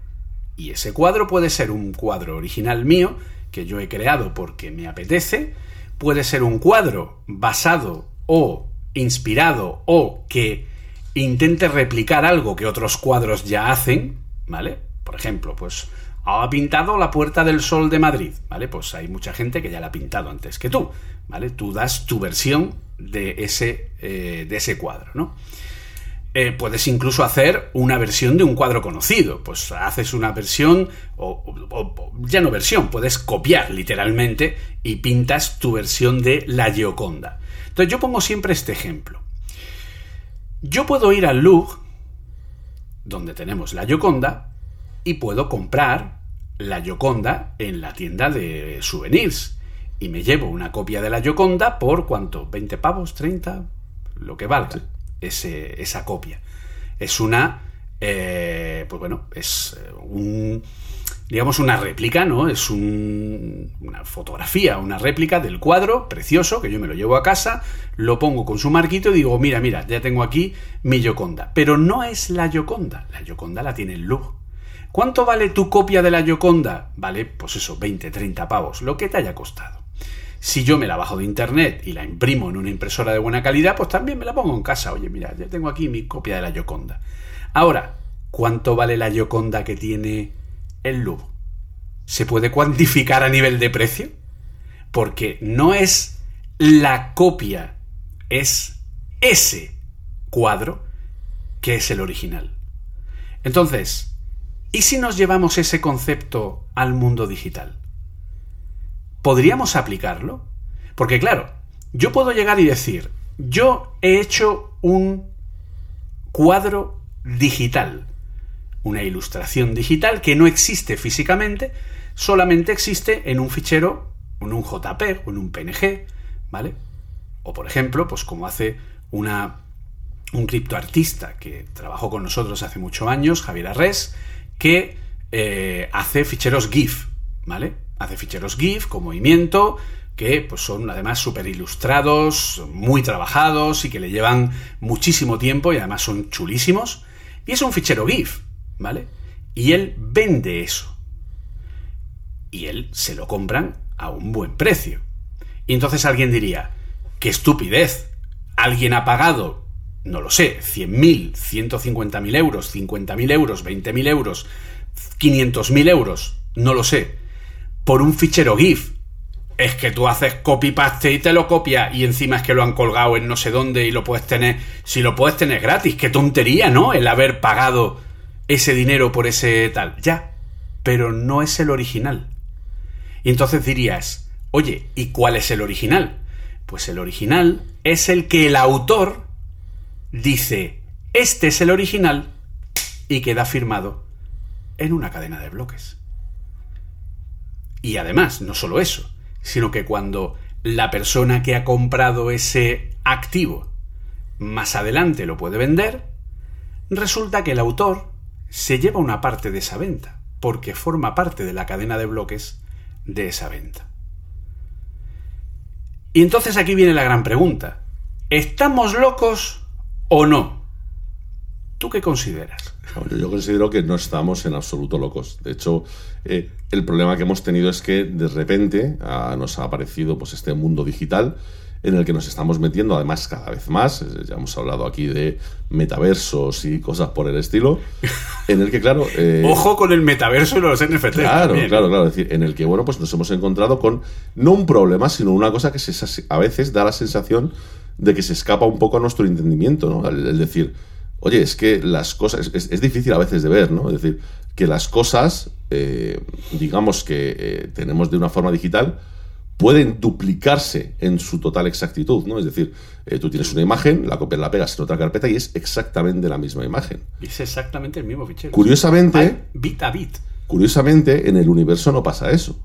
Y ese cuadro puede ser un cuadro original mío, que yo he creado porque me apetece, puede ser un cuadro basado o inspirado o que intente replicar algo que otros cuadros ya hacen, ¿vale? Por ejemplo, pues ha pintado la Puerta del Sol de Madrid, ¿vale? Pues hay mucha gente que ya la ha pintado antes que tú, ¿vale? Tú das tu versión de ese, eh, de ese cuadro, ¿no? Eh, puedes incluso hacer una versión de un cuadro conocido. Pues haces una versión, o, o- ya no versión, puedes copiar literalmente y pintas tu versión de la Gioconda. Entonces yo pongo siempre este ejemplo. Yo puedo ir al Louvre, donde tenemos la Gioconda, y puedo comprar la Gioconda en la tienda de souvenirs. Y me llevo una copia de la Gioconda por cuánto, 20 pavos, 30, lo que valga esa copia. Es una, eh, pues bueno, es eh, un, digamos, una réplica, ¿no? Es un- una fotografía, una réplica del cuadro precioso que yo me lo llevo a casa, lo pongo con su marquito y digo, mira, mira, ya tengo aquí mi Gioconda. Pero no es la Gioconda, la Gioconda la tiene el Louvre. ¿Cuánto vale tu copia de la Gioconda? Vale, pues eso, 20, 30 pavos, lo que te haya costado. Si yo me la bajo de internet y la imprimo en una impresora de buena calidad, pues también me la pongo en casa. Oye, mira, ya tengo aquí mi copia de la Gioconda. Ahora, ¿cuánto vale la Gioconda que tiene el Louvre? ¿Se puede cuantificar a nivel de precio? Porque no es la copia, es ese cuadro que es el original. Entonces, ¿y si nos llevamos ese concepto al mundo digital? ¿Podríamos aplicarlo? Porque claro, yo puedo llegar y decir, yo he hecho un cuadro digital, una ilustración digital que no existe físicamente, solamente existe en un fichero, en un JPEG o en un PNG, ¿vale? O por ejemplo, pues como hace una, un criptoartista que trabajó con nosotros hace muchos años, Javier Arres, que eh, hace ficheros GIF, ¿vale? Hace ficheros GIF con movimiento, que pues son además súper ilustrados, muy trabajados y que le llevan muchísimo tiempo y además son chulísimos. Y es un fichero GIF, ¿vale? Y él vende eso. Y él se lo compran a un buen precio. Y entonces alguien diría, qué estupidez. Alguien ha pagado, no lo sé, 100.000, 150.000 euros, 50.000 euros, 20.000 euros, 500.000 euros, no lo sé, por un fichero GIF. es que tú haces copy-paste y te lo copia y encima es que lo han colgado en no sé dónde y lo puedes tener, si lo puedes tener gratis, qué tontería, ¿no? El haber pagado ese dinero por ese tal. Ya, pero no es el original. Y entonces dirías, oye, ¿y cuál es el original? Pues el original es el que el autor dice, este es el original y queda firmado en una cadena de bloques. Y además, no solo eso, sino que cuando la persona que ha comprado ese activo más adelante lo puede vender, resulta que el autor se lleva una parte de esa venta, porque forma parte de la cadena de bloques de esa venta. Y entonces aquí viene la gran pregunta. ¿Estamos locos o no? ¿Tú qué consideras? Yo considero que no estamos en absoluto locos. De hecho, eh, el problema que hemos tenido es que de repente ah, nos ha aparecido pues, este mundo digital en el que nos estamos metiendo, además cada vez más, eh, ya hemos hablado aquí de metaversos y cosas por el estilo, en el que, claro... Eh, Ojo con el metaverso y los NFT. Claro, claro, claro, es decir, en el que, bueno, pues nos hemos encontrado con no un problema, sino una cosa que se, a veces da la sensación de que se escapa un poco a nuestro entendimiento, ¿no? el decir oye, es que las cosas, es, difícil a veces de ver, ¿no? Es decir, que las cosas, eh, digamos que eh, tenemos de una forma digital, pueden duplicarse en su total exactitud, ¿no? Es decir, eh, tú tienes una imagen, la copias, la pegas en otra carpeta y es exactamente la misma imagen. Es exactamente el mismo fichero. Curiosamente, bit a bit. Curiosamente, en el universo no pasa eso.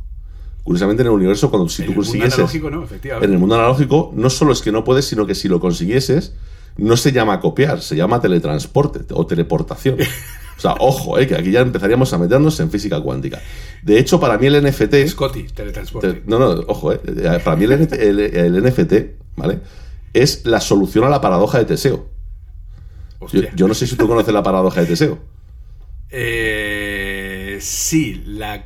Curiosamente, en el universo, cuando si tú consiguieses. En el mundo analógico, no, efectivamente. En el mundo analógico, no solo es que no puedes, sino que si lo consiguieses, no se llama copiar, se llama teletransporte o teleportación. O sea, ojo, eh, que aquí ya empezaríamos a meternos en física cuántica. De hecho, para mí el NFT. Scotty, teletransporte. no, no, ojo, eh, eh, para mí el, NFT, ¿vale? Es la solución a la paradoja de Teseo. Yo, yo, no sé si tú conoces la paradoja de Teseo. Eh sí, la,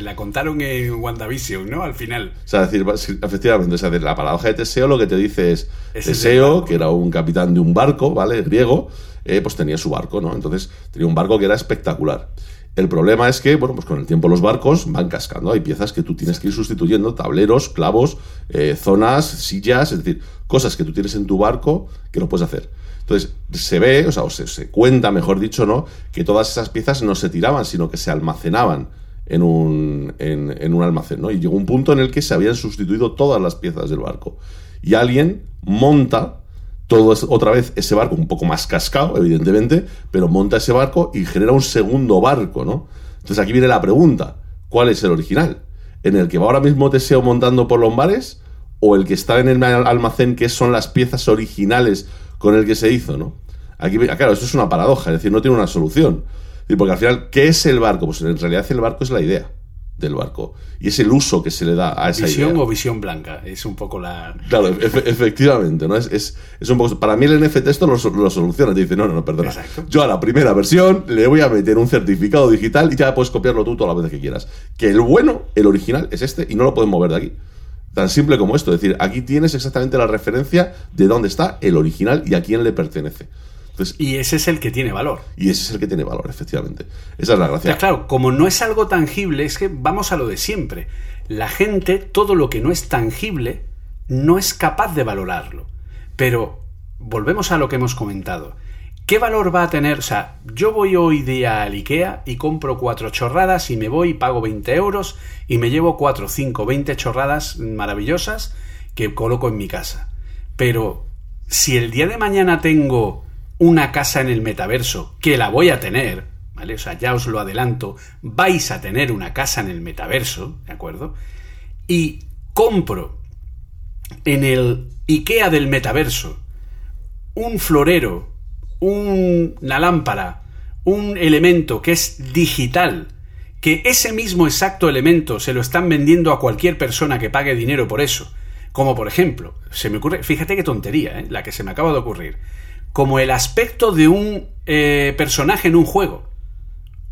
la contaron en WandaVision, ¿no? Al final. O sea, decir, efectivamente, la paradoja de Teseo lo que te dice es, Teseo, que era un capitán de un barco, ¿vale? Griego, eh, pues tenía su barco, ¿no? Entonces tenía un barco que era espectacular. El problema es que, bueno, pues con el tiempo los barcos van cascando. Hay piezas que tú tienes que ir sustituyendo, tableros, clavos, eh, zonas, sillas, es decir, cosas que tú tienes en tu barco que no puedes hacer. Entonces, se ve, o sea, o se, cuenta, mejor dicho, ¿no? Que todas esas piezas no se tiraban, sino que se almacenaban en un, en, un almacén, ¿no? Y llegó un punto en el que se habían sustituido todas las piezas del barco. Y alguien monta todo otra vez ese barco, un poco más cascado, evidentemente, pero monta ese barco y genera un segundo barco, ¿no? Entonces aquí viene la pregunta, ¿cuál es el original? ¿En el que va ahora mismo Teseo montando por Lombares? ¿O el que está en el almacén que son las piezas originales con el que se hizo, ¿no? Aquí, claro, esto es una paradoja, es decir, no tiene una solución. Porque al final, ¿qué es el barco? Pues en realidad el barco es la idea del barco. Y es el uso que se le da a esa visión o visión blanca, es un poco la... Claro, efectivamente, ¿no? Es, es, un poco... Para mí el NFT esto lo, soluciona, te dice, no, no, no, perdona. Yo a la primera versión le voy a meter un certificado digital y ya puedes copiarlo tú todas las veces que quieras. Que el bueno, el original, es este y no lo pueden mover de aquí. Tan simple como esto. Es decir, aquí tienes exactamente la referencia de dónde está el original y a quién le pertenece. y ese es el que tiene valor. Y ese es el que tiene valor, efectivamente. Esa es la gracia. claro, como no es algo tangible, es que vamos a lo de siempre. La gente, todo lo que no es tangible, no es capaz de valorarlo. Pero volvemos a lo que hemos comentado. ¿Qué valor va a tener? O sea, yo voy hoy día al IKEA y compro cuatro chorradas y me voy pago 20 euros y me llevo cuatro, cinco, 20 chorradas maravillosas que coloco en mi casa. Pero si el día de mañana tengo una casa en el metaverso, que la voy a tener, ¿vale? O sea, ya os lo adelanto, vais a tener una casa en el metaverso, ¿de acuerdo? Y compro en el IKEA del metaverso un florero una lámpara, un elemento que es digital, que ese mismo exacto elemento se lo están vendiendo a cualquier persona que pague dinero por eso. Como por ejemplo, se me ocurre, fíjate qué tontería, ¿eh? la que se me acaba de ocurrir. Como el aspecto de un eh, personaje en un juego.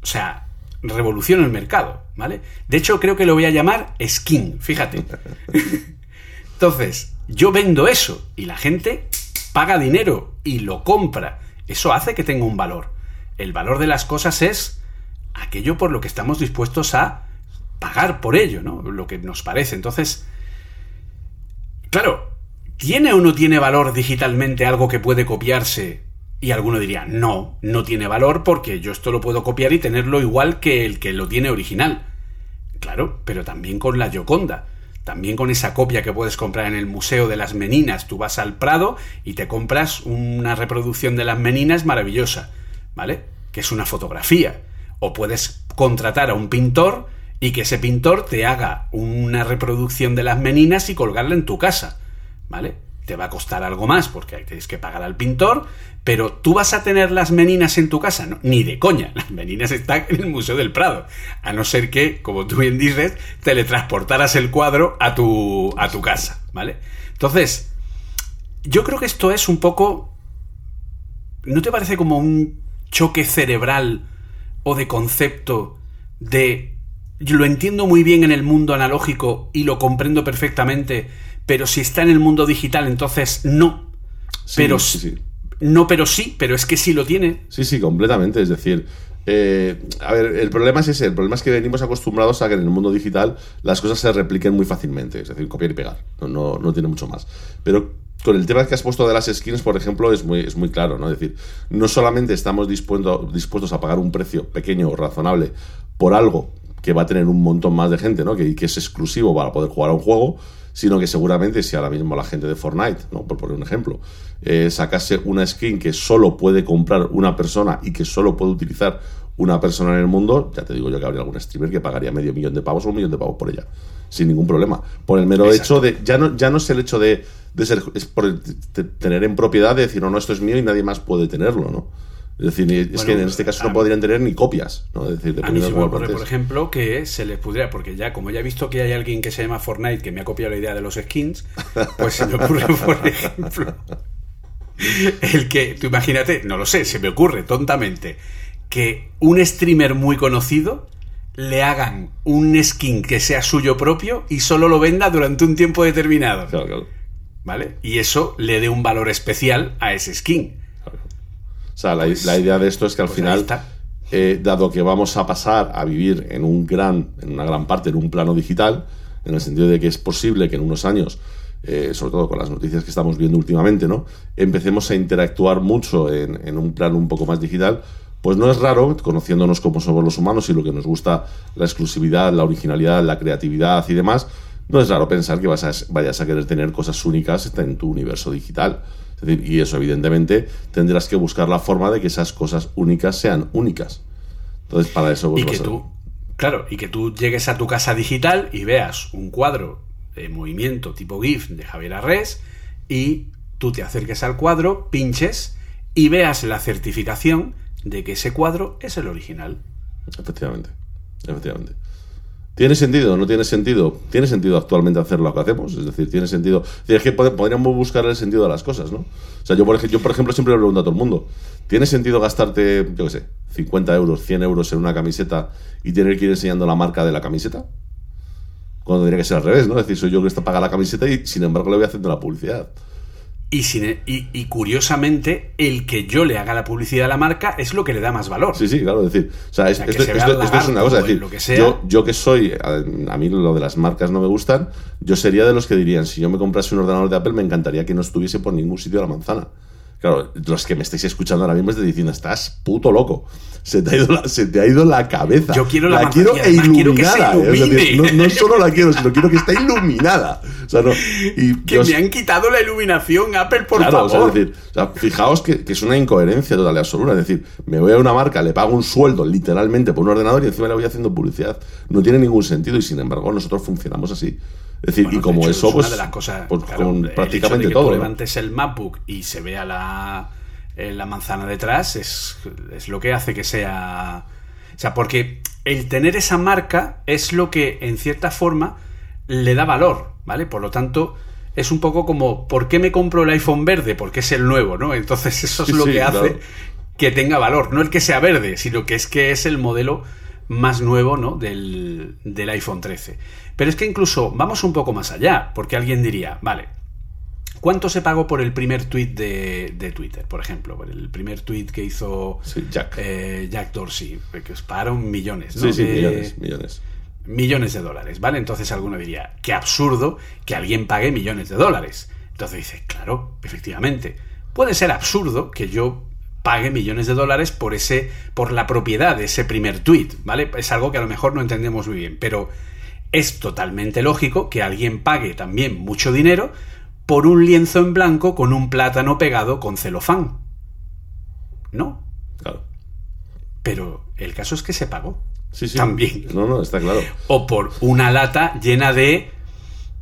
O sea, revoluciona el mercado, ¿vale? De hecho, creo que lo voy a llamar skin, fíjate. Entonces, yo vendo eso y la gente paga dinero y lo compra eso hace que tenga un valor. El valor de las cosas es aquello por lo que estamos dispuestos a pagar por ello, ¿no? Lo que nos parece. Entonces, Claro, ¿tiene o no tiene valor digitalmente algo que puede copiarse? Y alguno diría, no, no tiene valor porque yo esto lo puedo copiar y tenerlo igual que el que lo tiene original. Claro, pero también con la Gioconda. También con esa copia que puedes comprar en el Museo de las Meninas. Tú vas al Prado y te compras una reproducción de las Meninas maravillosa, ¿vale? Que es una fotografía. O puedes contratar a un pintor y que ese pintor te haga una reproducción de las Meninas y colgarla en tu casa, ¿vale? Te va a costar algo más porque tienes que pagar al pintor, pero tú vas a tener las meninas en tu casa, no, ni de coña. Las meninas están en el Museo del Prado. A no ser que, como tú bien dices, teletransportaras el cuadro a tu, a tu casa, ¿vale? Entonces, yo creo que esto es un poco. ¿No te parece como un choque cerebral o de concepto de. Yo lo entiendo muy bien en el mundo analógico y lo comprendo perfectamente, pero si está en el mundo digital, entonces no. Sí, pero sí, sí. no, pero sí, pero es que sí lo tiene. Sí, sí, completamente. Es decir, eh, a ver, el problema es ese. El problema es que venimos acostumbrados a que en el mundo digital las cosas se repliquen muy fácilmente. Es decir, copiar y pegar. No, no, no tiene mucho más. Pero con el tema que has puesto de las skins, por ejemplo, es muy, es muy claro, ¿no? Es decir, no solamente estamos dispuesto- dispuestos a pagar un precio pequeño o razonable por algo que va a tener un montón más de gente, ¿no? Que, que es exclusivo para poder jugar a un juego, sino que seguramente si ahora mismo la gente de Fortnite, ¿no? por poner un ejemplo, eh, sacase una skin que solo puede comprar una persona y que solo puede utilizar una persona en el mundo, ya te digo yo que habría algún streamer que pagaría medio millón de pavos o un millón de pavos por ella, sin ningún problema. Por el mero Exacto. hecho de, ya no, ya no es el hecho de, de ser, es por el tener en propiedad, de decir, no, no, esto es mío y nadie más puede tenerlo, ¿no? Es decir, es Bueno, que en este caso no podrían tener ni copias, ¿no? Es decir, A mí se me ocurre, por ejemplo, que se les pudiera, porque ya, como ya he visto que hay alguien que se llama Fortnite que me ha copiado la idea de los skins, pues se me ocurre, por ejemplo, el que, tú imagínate, no lo sé, se me ocurre tontamente, que un streamer muy conocido le hagan un skin que sea suyo propio y solo lo venda durante un tiempo determinado, Claro, claro. ¿vale? Y eso le dé un valor especial a ese skin. O sea, la, Pues- la idea de esto es que al pues final, eh, dado que vamos a pasar a vivir en un gran, en una gran parte en un plano digital, en el sentido de que es posible que en unos años, eh, sobre todo con las noticias que estamos viendo últimamente, ¿no? empecemos a interactuar mucho en, en un plano un poco más digital, pues no es raro, conociéndonos como somos los humanos y lo que nos gusta, la exclusividad, la originalidad, la creatividad y demás, no es raro pensar que vas a, vayas a querer tener cosas únicas en tu universo digital. Es decir, y eso evidentemente tendrás que buscar la forma de que esas cosas únicas sean únicas. Entonces, para eso pues, y que a- tú, claro, y que tú llegues a tu casa digital y veas un cuadro de movimiento tipo GIF de Javier Arres y tú te acerques al cuadro, pinches y veas la certificación de que ese cuadro es el original. Efectivamente. Efectivamente. ¿Tiene sentido no tiene sentido? Tiene sentido actualmente hacer lo que hacemos. Es decir, tiene sentido. es que pod- podríamos buscar el sentido de las cosas, ¿no? O sea, yo por, ej- yo, por ejemplo, siempre le pregunto a todo el mundo: ¿tiene sentido gastarte, yo qué sé, 50 euros, 100 euros en una camiseta y tener que ir enseñando la marca de la camiseta? Cuando tendría que ser al revés, ¿no? Es decir, soy yo que está paga la camiseta y sin embargo le voy haciendo la publicidad. Y, sin- e, y, y curiosamente, el que yo le haga la publicidad a la marca es lo que le da más valor. Sí, sí, claro, es decir, o sea, esto, se vea esto- el esto es una cosa, es decir, lo que sea. yo, yo que soy, a, a mí lo de las marcas no me gustan, yo sería de los que dirían, si yo me comprase un ordenador de Apple, me encantaría que no estuviese por ningún sitio de la manzana. Claro, los que me estáis escuchando ahora mismo estáis diciendo, estás puto loco. Se te ha ido la, se te ha ido la cabeza. Yo quiero la manzana quiero e además quiero que se iluminada. ¿eh? O sea, ilumine. no, no solo la quiero, sino quiero que esté iluminada. O sea, no, y Que me han quitado la iluminación, Apple, por claro, o sea, favor. es decir, o sea, fijaos que, que es una incoherencia total y absoluta. Es decir, me voy a una marca, le pago un sueldo literalmente por un ordenador y encima le voy haciendo publicidad. No tiene ningún sentido y sin embargo nosotros funcionamos así. Es decir, Bueno, y como de hecho, eso, es pues, una de las cosas, pues claro, con prácticamente que todo. ¿no? levantes el MacBook y se vea la, eh, la manzana detrás es, es lo que hace que sea. O sea, porque el tener esa marca es lo que, en cierta forma, le da valor, ¿vale? Por lo tanto, es un poco como, ¿por qué me compro el iPhone verde? Porque es el nuevo, ¿no? Entonces, eso es lo sí, que hace que tenga valor. No el que sea verde, sino que es que es el modelo más nuevo ¿no? del, del iPhone 13. Pero es que incluso vamos un poco más allá, porque alguien diría, vale, ¿cuánto se pagó por el primer tweet de, de Twitter, por ejemplo? Por el primer tweet que hizo Sí, Jack. eh, Jack Dorsey, que os pagaron millones, ¿no? sí, sí, De- millones, millones. millones de dólares, ¿vale? Entonces alguno diría, qué absurdo que alguien pague millones de dólares. Entonces dice, claro, efectivamente, puede ser absurdo que yo pague millones de dólares por ese por la propiedad de ese primer tweet, ¿vale? Es algo que a lo mejor no entendemos muy bien, pero es totalmente lógico que alguien pague también mucho dinero por un lienzo en blanco con un plátano pegado con celofán. ¿No? Claro. Pero el caso es que se pagó. Sí, sí. También. No, no, está claro. O por una lata llena de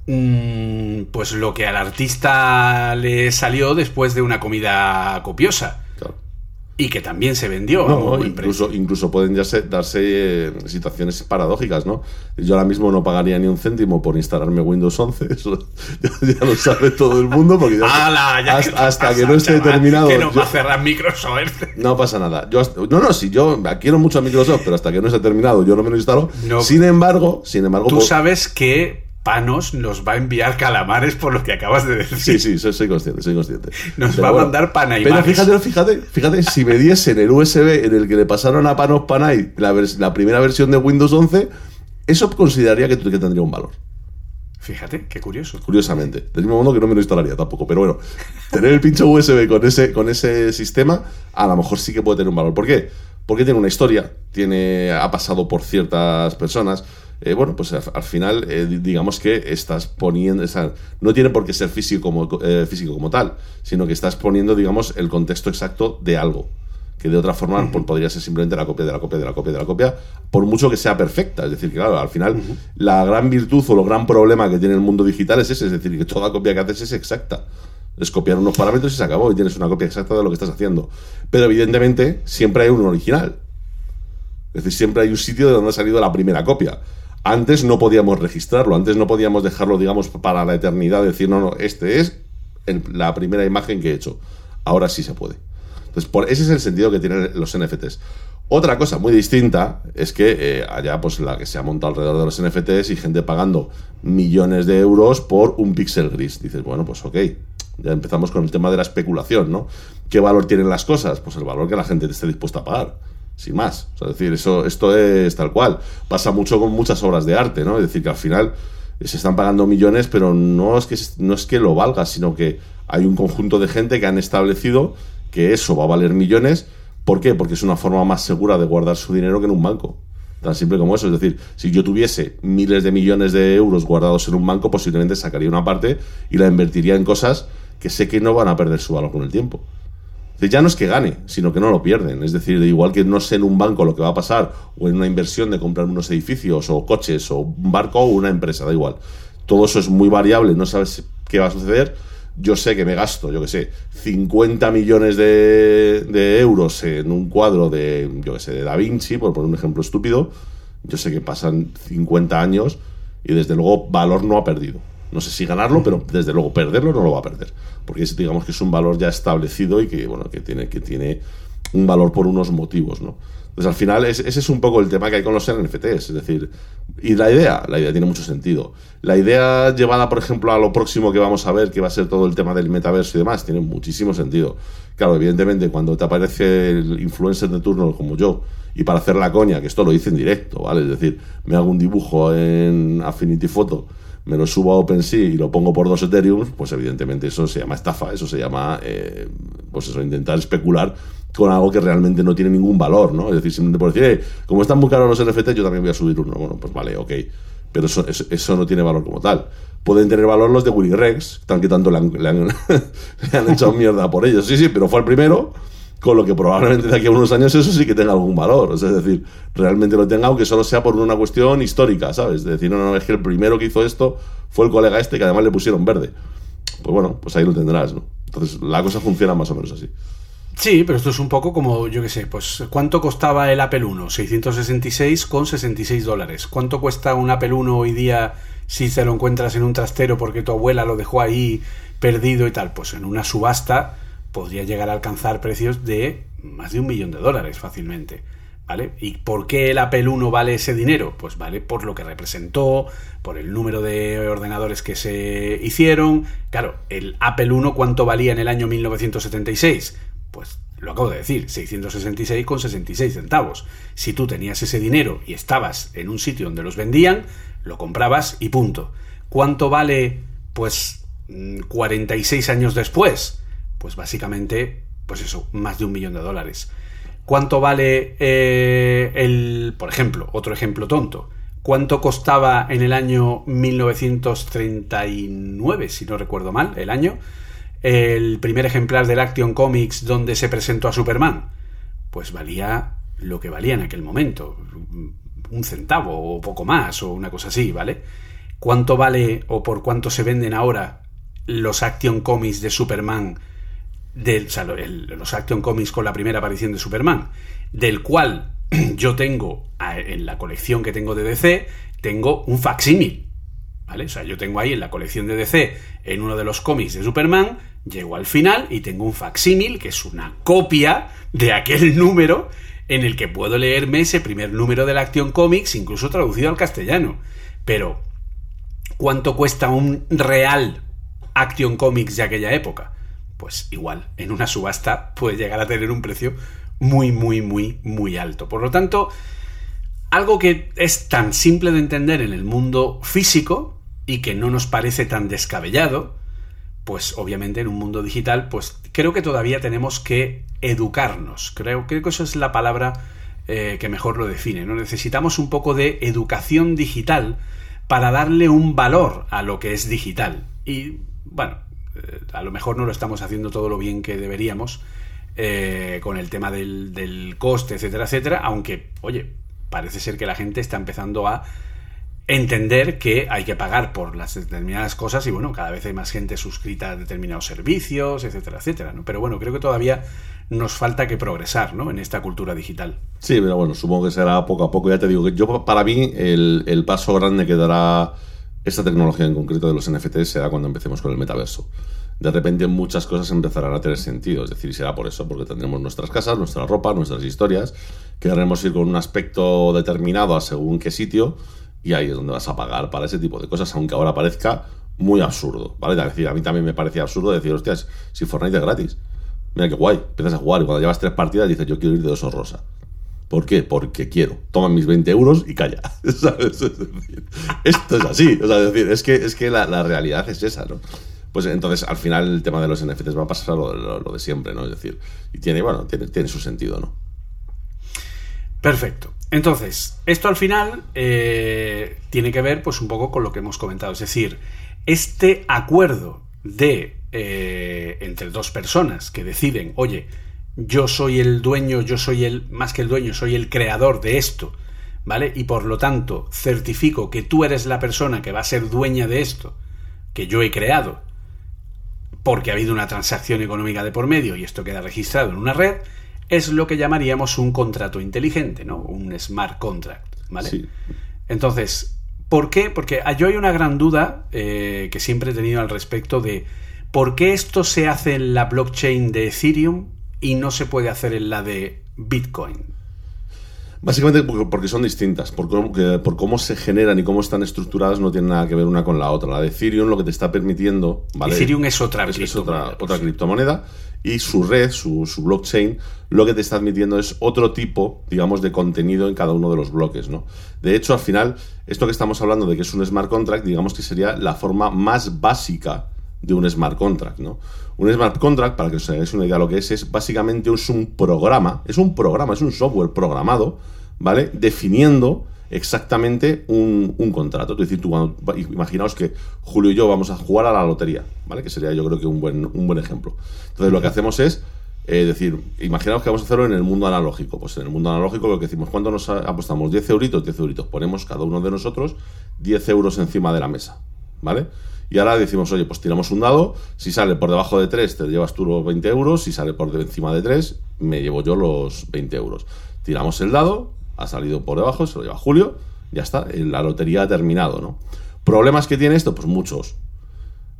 mm, pues lo que al artista le salió después de una comida copiosa. Y que también se vendió a No, precio. incluso, incluso pueden ya se- darse eh, situaciones paradójicas, ¿no? Yo ahora mismo no pagaría ni un céntimo por instalarme Windows 11, eso ya, ya lo sabe todo el mundo, porque ya- ¡Hala! Ya hasta, que te hasta pasa, que no esté chaval, terminado. Que no yo- va a cerrar Microsoft. no pasa nada. Yo no, no, si yo quiero mucho a Microsoft, pero hasta que no esté terminado, yo no me lo instalo. No. Sin embargo, sin embargo, Tú sabes que Panos nos va a enviar calamares por lo que acabas de decir. Sí, sí, soy, soy consciente, soy consciente. Nos Pero va a mandar Panay Pero fíjate, fíjate, fíjate, si me diesen el USB en el que le pasaron a Panos Panay la primera versión de Windows 11, eso consideraría que, que tendría un valor. Fíjate, qué curioso. Curiosamente. Del mismo modo que no me lo instalaría tampoco. Pero bueno, tener el pincho USB con ese, con ese sistema, a lo mejor sí que puede tener un valor. ¿Por qué? Porque tiene una historia, tiene, ha pasado por ciertas personas. Eh, bueno, pues al, al final, eh, di- digamos que estás poniendo. no tiene por qué ser físico como, eh, físico como tal, sino que estás poniendo, digamos, el contexto exacto de algo. Que de otra forma pues, podría ser simplemente la copia de la copia de la copia de la copia, por mucho que sea perfecta. Es decir, que claro, al final, la gran virtud o lo gran problema que tiene el mundo digital es ese, es decir, que toda copia que haces es exacta. Es copiar unos parámetros y se acabó, y tienes una copia exacta de lo que estás haciendo. Pero evidentemente, siempre hay un original. Es decir, siempre hay un sitio de donde ha salido la primera copia. Antes no podíamos registrarlo, antes no podíamos dejarlo, digamos, para la eternidad, decir, no, no, este es la primera imagen que he hecho. Ahora sí se puede. Entonces, por, ese es el sentido que tienen los NFTs. Otra cosa muy distinta es que eh, allá, pues la que se ha montado alrededor de los NFTs y gente pagando millones de euros por un píxel gris. Dices, bueno, pues ok, ya empezamos con el tema de la especulación, ¿no? ¿Qué valor tienen las cosas? Pues el valor que la gente esté dispuesta a pagar sin más. O sea, es decir, eso, esto es tal cual. Pasa mucho con muchas obras de arte, ¿no? Es decir, que al final se están pagando millones, pero no es que, no es que lo valga, sino que hay un conjunto de gente que han establecido que eso va a valer millones. ¿Por qué? Porque es una forma más segura de guardar su dinero que en un banco. Tan simple como eso. Es decir, si yo tuviese miles de millones de euros guardados en un banco, posiblemente sacaría una parte y la invertiría en cosas que sé que no van a perder su valor con el tiempo. Ya no es que gane, sino que no lo pierden. Es decir, igual que no sé en un banco lo que va a pasar, o en una inversión de comprar unos edificios, o coches, o un barco, o una empresa, da igual. Todo eso es muy variable, no sabes qué va a suceder. Yo sé que me gasto, yo que sé, 50 millones de, de euros en un cuadro de, yo que sé, de Da Vinci, por poner un ejemplo estúpido. Yo sé que pasan 50 años y desde luego valor no ha perdido. No sé si ganarlo, pero desde luego perderlo no lo va a perder. Porque es, digamos que es un valor ya establecido y que, bueno, que tiene, que tiene un valor por unos motivos, ¿no? Entonces al final es- ese es un poco el tema que hay con los NFTs. Es decir, y la idea, la idea tiene mucho sentido. La idea llevada, por ejemplo, a lo próximo que vamos a ver, que va a ser todo el tema del metaverso y demás, tiene muchísimo sentido. Claro, evidentemente, cuando te aparece el influencer de turno como yo, y para hacer la coña, que esto lo hice en directo, ¿vale? Es decir, me hago un dibujo en Affinity Photo, me lo subo a OpenSea y lo pongo por dos Ethereum, pues evidentemente eso se llama estafa, eso se llama, eh, pues eso, intentar especular con algo que realmente no tiene ningún valor, ¿no? Es decir, simplemente por decir, "Eh, como están muy caros los NFT, yo también voy a subir uno. Bueno, pues vale, ok. Pero eso, eso, eso no tiene valor como tal. Pueden tener valor los de Willy Rex, tan que tanto le han, le han, le han echado mierda por ellos. Sí, sí, pero fue el primero, con lo que probablemente de aquí a unos años eso sí que tenga algún valor. Es decir, realmente lo tenga, aunque solo sea por una cuestión histórica, ¿sabes? Es decir, no, no, es que el primero que hizo esto fue el colega este que además le pusieron verde. Pues bueno, pues ahí lo tendrás, ¿no? Entonces la cosa funciona más o menos así. Sí, pero esto es un poco como, yo qué sé, pues ¿cuánto costaba el Apple 1? 666 con 66 dólares. ¿Cuánto cuesta un Apple 1 hoy día si te lo encuentras en un trastero porque tu abuela lo dejó ahí perdido y tal? Pues en una subasta podría llegar a alcanzar precios de más de un millón de dólares fácilmente. ¿Vale? ¿Y por qué el Apple 1 vale ese dinero? Pues vale por lo que representó, por el número de ordenadores que se hicieron. Claro, el Apple 1 ¿cuánto valía en el año 1976? Pues lo acabo de decir, 666,66 centavos. Si tú tenías ese dinero y estabas en un sitio donde los vendían, lo comprabas y punto. ¿Cuánto vale, pues, 46 mm, años después? Pues básicamente, pues eso, más de un millón de dólares. ¿Cuánto vale eh, el, por ejemplo, otro ejemplo tonto? ¿Cuánto costaba en el año 1939, si no recuerdo mal, el año? el primer ejemplar del Action Comics donde se presentó a Superman? Pues valía lo que valía en aquel momento, un centavo o poco más o una cosa así, ¿vale? ¿Cuánto vale o por cuánto se venden ahora los Action Comics de Superman? Del, o sea, los Action Comics con la primera aparición de Superman, del cual yo tengo en la colección que tengo de DC, tengo un facsímil. ¿Vale? O sea, yo tengo ahí en la colección de DC, en uno de los cómics de Superman, Llego al final y tengo un facsímil, que es una copia de aquel número en el que puedo leerme ese primer número de la Action Comics, incluso traducido al castellano. Pero, ¿cuánto cuesta un real Action Comics de aquella época? Pues igual, en una subasta puede llegar a tener un precio muy, muy, muy, muy alto. Por lo tanto, algo que es tan simple de entender en el mundo físico y que no nos parece tan descabellado, pues obviamente en un mundo digital, pues creo que todavía tenemos que educarnos. Creo, creo que eso es la palabra eh, que mejor lo define. ¿no? Necesitamos un poco de educación digital para darle un valor a lo que es digital. Y bueno, eh, a lo mejor no lo estamos haciendo todo lo bien que deberíamos eh, con el tema del, del coste, etcétera, etcétera, aunque, oye, parece ser que la gente está empezando a entender que hay que pagar por las determinadas cosas y bueno, cada vez hay más gente suscrita a determinados servicios, etcétera, etcétera. ¿no? Pero bueno, creo que todavía nos falta que progresar ¿no? en esta cultura digital. Sí, pero bueno, supongo que será poco a poco. Ya te digo que yo, para mí, el, el paso grande que dará esta tecnología en concreto de los NFTs será cuando empecemos con el metaverso. De repente muchas cosas empezarán a tener sentido, es decir, será por eso, porque tendremos nuestras casas, nuestra ropa, nuestras historias, querremos ir con un aspecto determinado a según qué sitio, y ahí es donde vas a pagar para ese tipo de cosas, aunque ahora parezca muy absurdo, ¿vale? Es decir, a mí también me parece absurdo decir, hostias, si Fortnite es gratis. Mira qué guay, empiezas a jugar y cuando llevas tres partidas dices, yo quiero ir de oso rosa. ¿Por qué? Porque quiero. Toma mis 20 euros y calla. Esto es así. O sea, es decir, es que, es que la, realidad es esa, ¿no? Pues entonces, al final, el tema de los NFTs va a pasar lo, lo, lo de siempre, ¿no? Es decir, y tiene, bueno, tiene, tiene su sentido, ¿no? Perfecto. Entonces, esto al final eh, tiene que ver pues un poco con lo que hemos comentado. Es decir, este acuerdo de eh, entre dos personas que deciden, oye, yo soy el dueño, yo soy el, más que el dueño, soy el creador de esto, ¿vale? Y por lo tanto certifico que tú eres la persona que va a ser dueña de esto, que yo he creado, porque ha habido una transacción económica de por medio y esto queda registrado en una red, es lo que llamaríamos un contrato inteligente, ¿no? Un smart contract, ¿vale? Sí. Entonces, ¿por qué? Porque yo hay una gran duda eh, que siempre he tenido al respecto de por qué esto se hace en la blockchain de Ethereum y no se puede hacer en la de Bitcoin. Básicamente porque son distintas, por cómo, por cómo, se generan y cómo están estructuradas no tienen nada que ver una con la otra. La de Ethereum lo que te está permitiendo... ¿vale? Ethereum es otra es, es otra, otra criptomoneda y su red, su, su, blockchain, lo que te está admitiendo es otro tipo, digamos, de contenido en cada uno de los bloques, ¿no? De hecho, al final, esto que estamos hablando de que es un smart contract, digamos que sería la forma más básica de un smart contract, ¿no? Un smart contract, para que os hagáis una idea de lo que es, es básicamente es un programa, es un programa, es un software programado, ¿vale? Definiendo exactamente un, un, contrato. Es decir, tú cuando, imaginaos que Julio y yo vamos a jugar a la lotería, ¿vale? Que sería yo creo que un buen, un buen ejemplo. Entonces lo que hacemos es eh, decir, imaginaos que vamos a hacerlo en el mundo analógico. Pues en el mundo analógico lo que decimos, ¿cuánto nos apostamos? 10 euritos, 10 euritos. Ponemos cada uno de nosotros 10 euros encima de la mesa, ¿vale? Y ahora decimos, oye, pues tiramos un dado, si sale por debajo de 3 te llevas tú los 20 euros, si sale por encima de 3 me llevo yo los 20 euros. Tiramos el dado, ha salido por debajo, se lo lleva Julio, ya está, la lotería ha terminado, ¿no? ¿Problemas que tiene esto? Pues muchos.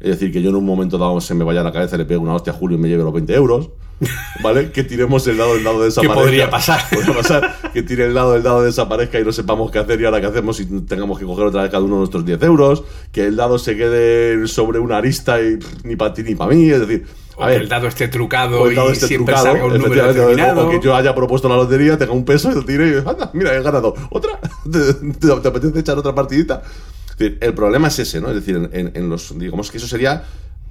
Es decir, que yo en un momento dado se me vaya a la cabeza, le pegue una hostia a Julio y me lleve los 20 euros. ¿Vale? Que tiremos el dado, el dado desaparezca. ¿Qué podría pasar? Podría pasar que tire el dado, el dado desaparezca y no sepamos qué hacer y ahora qué hacemos y tengamos que coger otra vez cada uno de nuestros 10 euros. Que el dado se quede sobre una arista y ni para ti ni para mí. Es decir, O A que ver, el dado esté trucado o el dado y esté siempre trucado, salga un número o- determinado. O que yo haya propuesto la lotería, tenga un peso y lo tire y anda, mira, he ganado. ¿Otra? ¿Te, te- te apetece echar otra partidita? El problema es ese, ¿no? Es decir, en los. Digamos que eso sería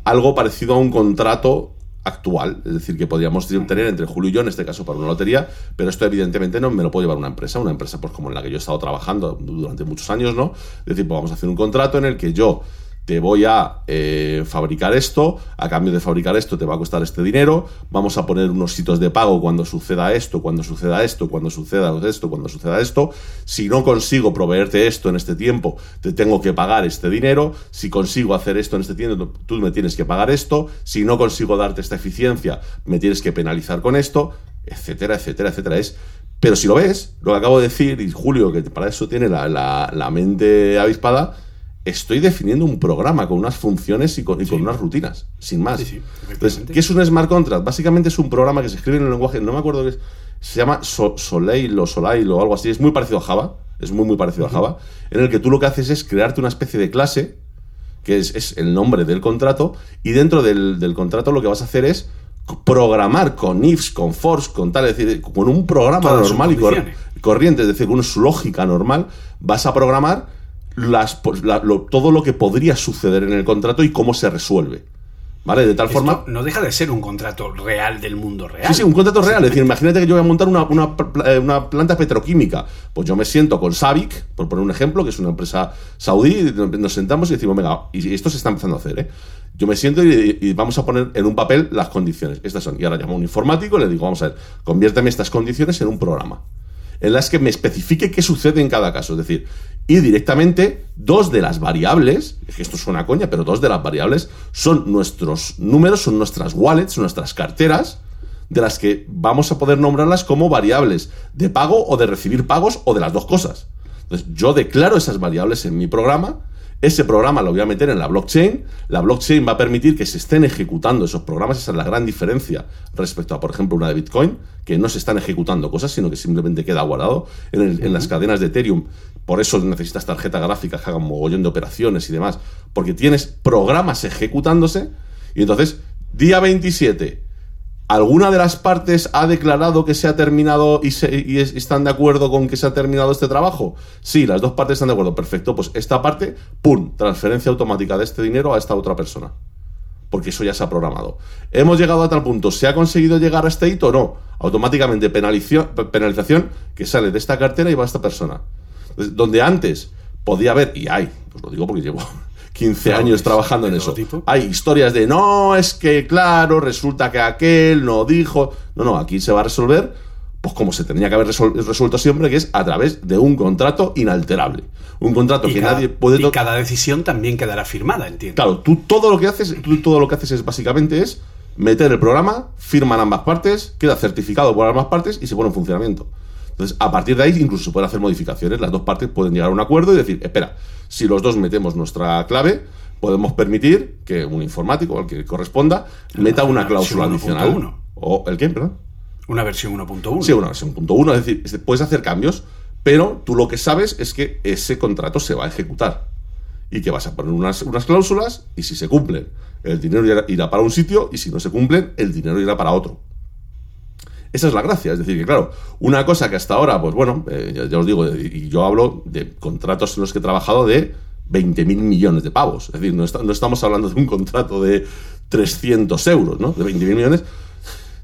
algo parecido a un contrato actual, es decir, que podríamos tener entre Julio y yo, en este caso para una lotería, pero esto evidentemente no me lo puede llevar una empresa, una empresa pues como en la que yo he estado trabajando durante muchos años, ¿no? Es decir, pues vamos a hacer un contrato en el que yo te voy a eh, fabricar esto, a cambio de fabricar esto te va a costar este dinero, vamos a poner unos sitios de pago cuando suceda esto, cuando suceda esto, cuando suceda esto, cuando suceda esto, si no consigo proveerte esto en este tiempo, te tengo que pagar este dinero, si consigo hacer esto en este tiempo, tú me tienes que pagar esto, si no consigo darte esta eficiencia, me tienes que penalizar con esto, etcétera, etcétera, etcétera. Es pero si lo ves, lo que acabo de decir, y Julio, que para eso tiene la, mente avispada, estoy definiendo un programa con unas funciones y con, y con unas rutinas, sin más. Sí, sí, Entonces. ¿qué es un smart contract? Básicamente es un programa que se escribe en el lenguaje, no me acuerdo qué es, se llama So- Soleil o Soleil o algo así, es muy parecido a Java, es muy muy parecido a Java, en el que tú lo que haces es crearte una especie de clase, que es, es el nombre del contrato, y dentro del, del contrato lo que vas a hacer es programar con ifs, con fors, con tal, es decir, con un programa Todas normal y cor- corriente, es decir, con su lógica normal, vas a programar las, la- lo- todo lo que podría suceder en el contrato y cómo se resuelve. ¿Vale? De tal Esto forma. no deja de ser un contrato real del mundo real. Sí, sí, un contrato real. Es decir, imagínate que yo voy a montar una, una eh, una planta petroquímica. Pues yo me siento con Sabic, por poner un ejemplo, que es una empresa saudí, nos sentamos y decimos, venga, y esto se está empezando a hacer, ¿eh? Yo me siento y, y vamos a poner en un papel las condiciones. Estas son. Y ahora llamo a un informático y le digo, vamos a ver, conviérteme estas condiciones en un programa. En las que me especifique qué sucede en cada caso. Es decir, y directamente dos de las variables, es que esto suena a coña, pero dos de las variables son nuestros números, son nuestras wallets, son nuestras carteras, de las que vamos a poder nombrarlas como variables de pago o de recibir pagos o de las dos cosas. Entonces, yo declaro esas variables en mi programa, ese programa lo voy a meter en la blockchain, la blockchain va a permitir que se estén ejecutando esos programas, esa es la gran diferencia respecto a, por ejemplo, una de Bitcoin, que no se están ejecutando cosas, sino que simplemente queda guardado en, el- en las cadenas de Ethereum. Por eso necesitas tarjeta gráfica que hagan mogollón de operaciones y demás, porque tienes programas ejecutándose y entonces, día 27, ¿Alguna de las partes ha declarado que se ha terminado y, están de acuerdo con que se ha terminado este trabajo? Sí, las dos partes están de acuerdo. Perfecto, pues esta parte, ¡pum! Transferencia automática de este dinero a esta otra persona. Porque eso ya se ha programado. Hemos llegado a tal punto. ¿Se ha conseguido llegar a este hito o no? Automáticamente penalización que sale de esta cartera y va a esta persona. Donde antes podía haber, y hay, pues lo digo porque llevo 15 Fraudes años trabajando en eso. tipo. Hay historias de no, es que claro, resulta que aquel no dijo. No, no, aquí se va a resolver, pues como se tendría que haber resuelto siempre, que es a través de un contrato inalterable. Un contrato Y que cada, nadie puede y cada decisión también quedará firmada, entiendo. Claro, tú todo lo que haces, tú todo lo que haces es básicamente es meter el programa, firman ambas partes, queda certificado por ambas partes y se pone en funcionamiento. Entonces, a partir de ahí incluso se pueden hacer modificaciones, las dos partes pueden llegar a un acuerdo y decir, espera, si los dos metemos nuestra clave, podemos permitir que un informático, o el que corresponda, meta una la cláusula adicional. 1.1. O el qué, perdón. Una versión 1.1. Sí, una versión punto uno, es decir, es- puedes hacer cambios, pero tú lo que sabes es que ese contrato se va a ejecutar y que vas a poner unas, unas cláusulas y si se cumplen, el dinero irá para un sitio y si no se cumplen, el dinero irá para otro. Esa es la gracia, es decir, que claro, una cosa que hasta ahora, pues bueno, eh, ya, os digo, y y yo hablo de contratos en los que he trabajado de 20.000 millones de pavos, es decir, no, está- no estamos hablando de un contrato de 300 euros, ¿no? De 20.000 millones,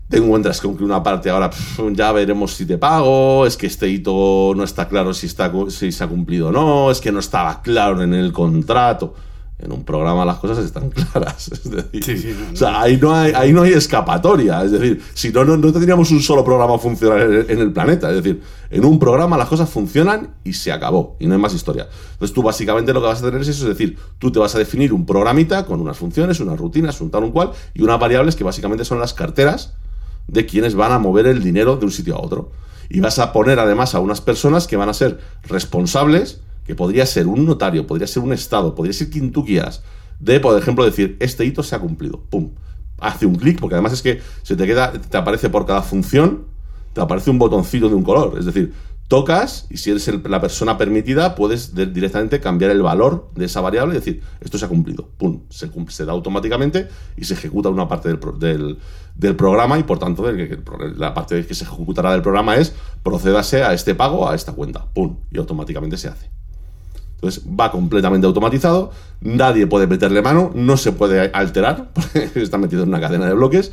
te encuentras con que una parte ahora ya veremos si te pago, es que este hito no está claro si, está, si se ha cumplido o no, es que no estaba claro en el contrato. En un programa las cosas están claras. Es decir, Sí, sí, no, o sea, ahí no, hay, ahí no hay escapatoria. Es decir, si no, no, no tendríamos un solo programa funcional en el, en el planeta. Es decir, en un programa las cosas funcionan y se acabó. Y no hay más historia. Entonces tú básicamente lo que vas a tener es eso. Es decir, tú te vas a definir un programita con unas funciones, unas rutinas, un tal, un cual, y unas variables que básicamente son las carteras de quienes van a mover el dinero de un sitio a otro. Y vas a poner además a unas personas que van a ser responsables, que podría ser un notario, podría ser un Estado, podría ser quien tú quieras, de, por ejemplo, decir, este hito se ha cumplido. ¡Pum! Hace un clic, porque además es que se te queda, te aparece por cada función, te aparece un botoncito de un color. Es decir, tocas y si eres la persona permitida puedes de- directamente cambiar el valor de esa variable y decir, esto se ha cumplido, pum, se, cum- se da automáticamente y se ejecuta una parte del, del- programa y por tanto la parte que se ejecutará del programa es procédase a este pago a esta cuenta, pum, y automáticamente se hace. Entonces va completamente automatizado, nadie puede meterle mano, no se puede alterar, porque está metido en una cadena de bloques.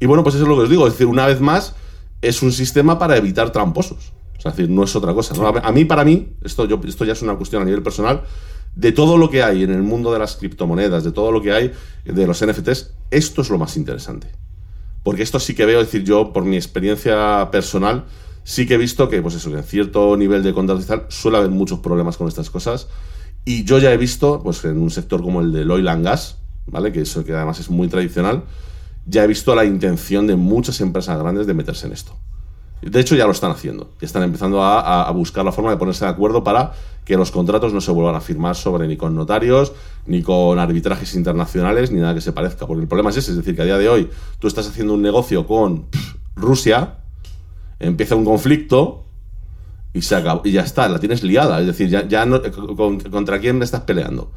Y bueno, pues eso es lo que os digo, es decir, una vez más, es un sistema para evitar tramposos. Es decir, no es otra cosa. a mí, para mí, esto, yo, esto ya es una cuestión a nivel personal, de todo lo que hay en el mundo de las criptomonedas, de todo lo que hay de los NFTs, esto es lo más interesante. Porque esto sí que veo, es decir, yo por mi experiencia personal, sí que he visto que, pues eso, en cierto nivel de contratos y tal, suele haber muchos problemas con estas cosas. Y yo ya he visto, pues en un sector como el del oil and gas, ¿vale? Que eso que además es muy tradicional, ya he visto la intención de muchas empresas grandes de meterse en esto. De hecho, ya lo están haciendo. Ya están empezando a, buscar la forma de ponerse de acuerdo para que los contratos no se vuelvan a firmar sobre ni con notarios, ni con arbitrajes internacionales, ni nada que se parezca. Porque el problema es ese, es decir, que a día de hoy tú estás haciendo un negocio con Rusia, empieza un conflicto y se y ya está, la tienes liada. Es decir, ya, no, con- contra quién me estás peleando.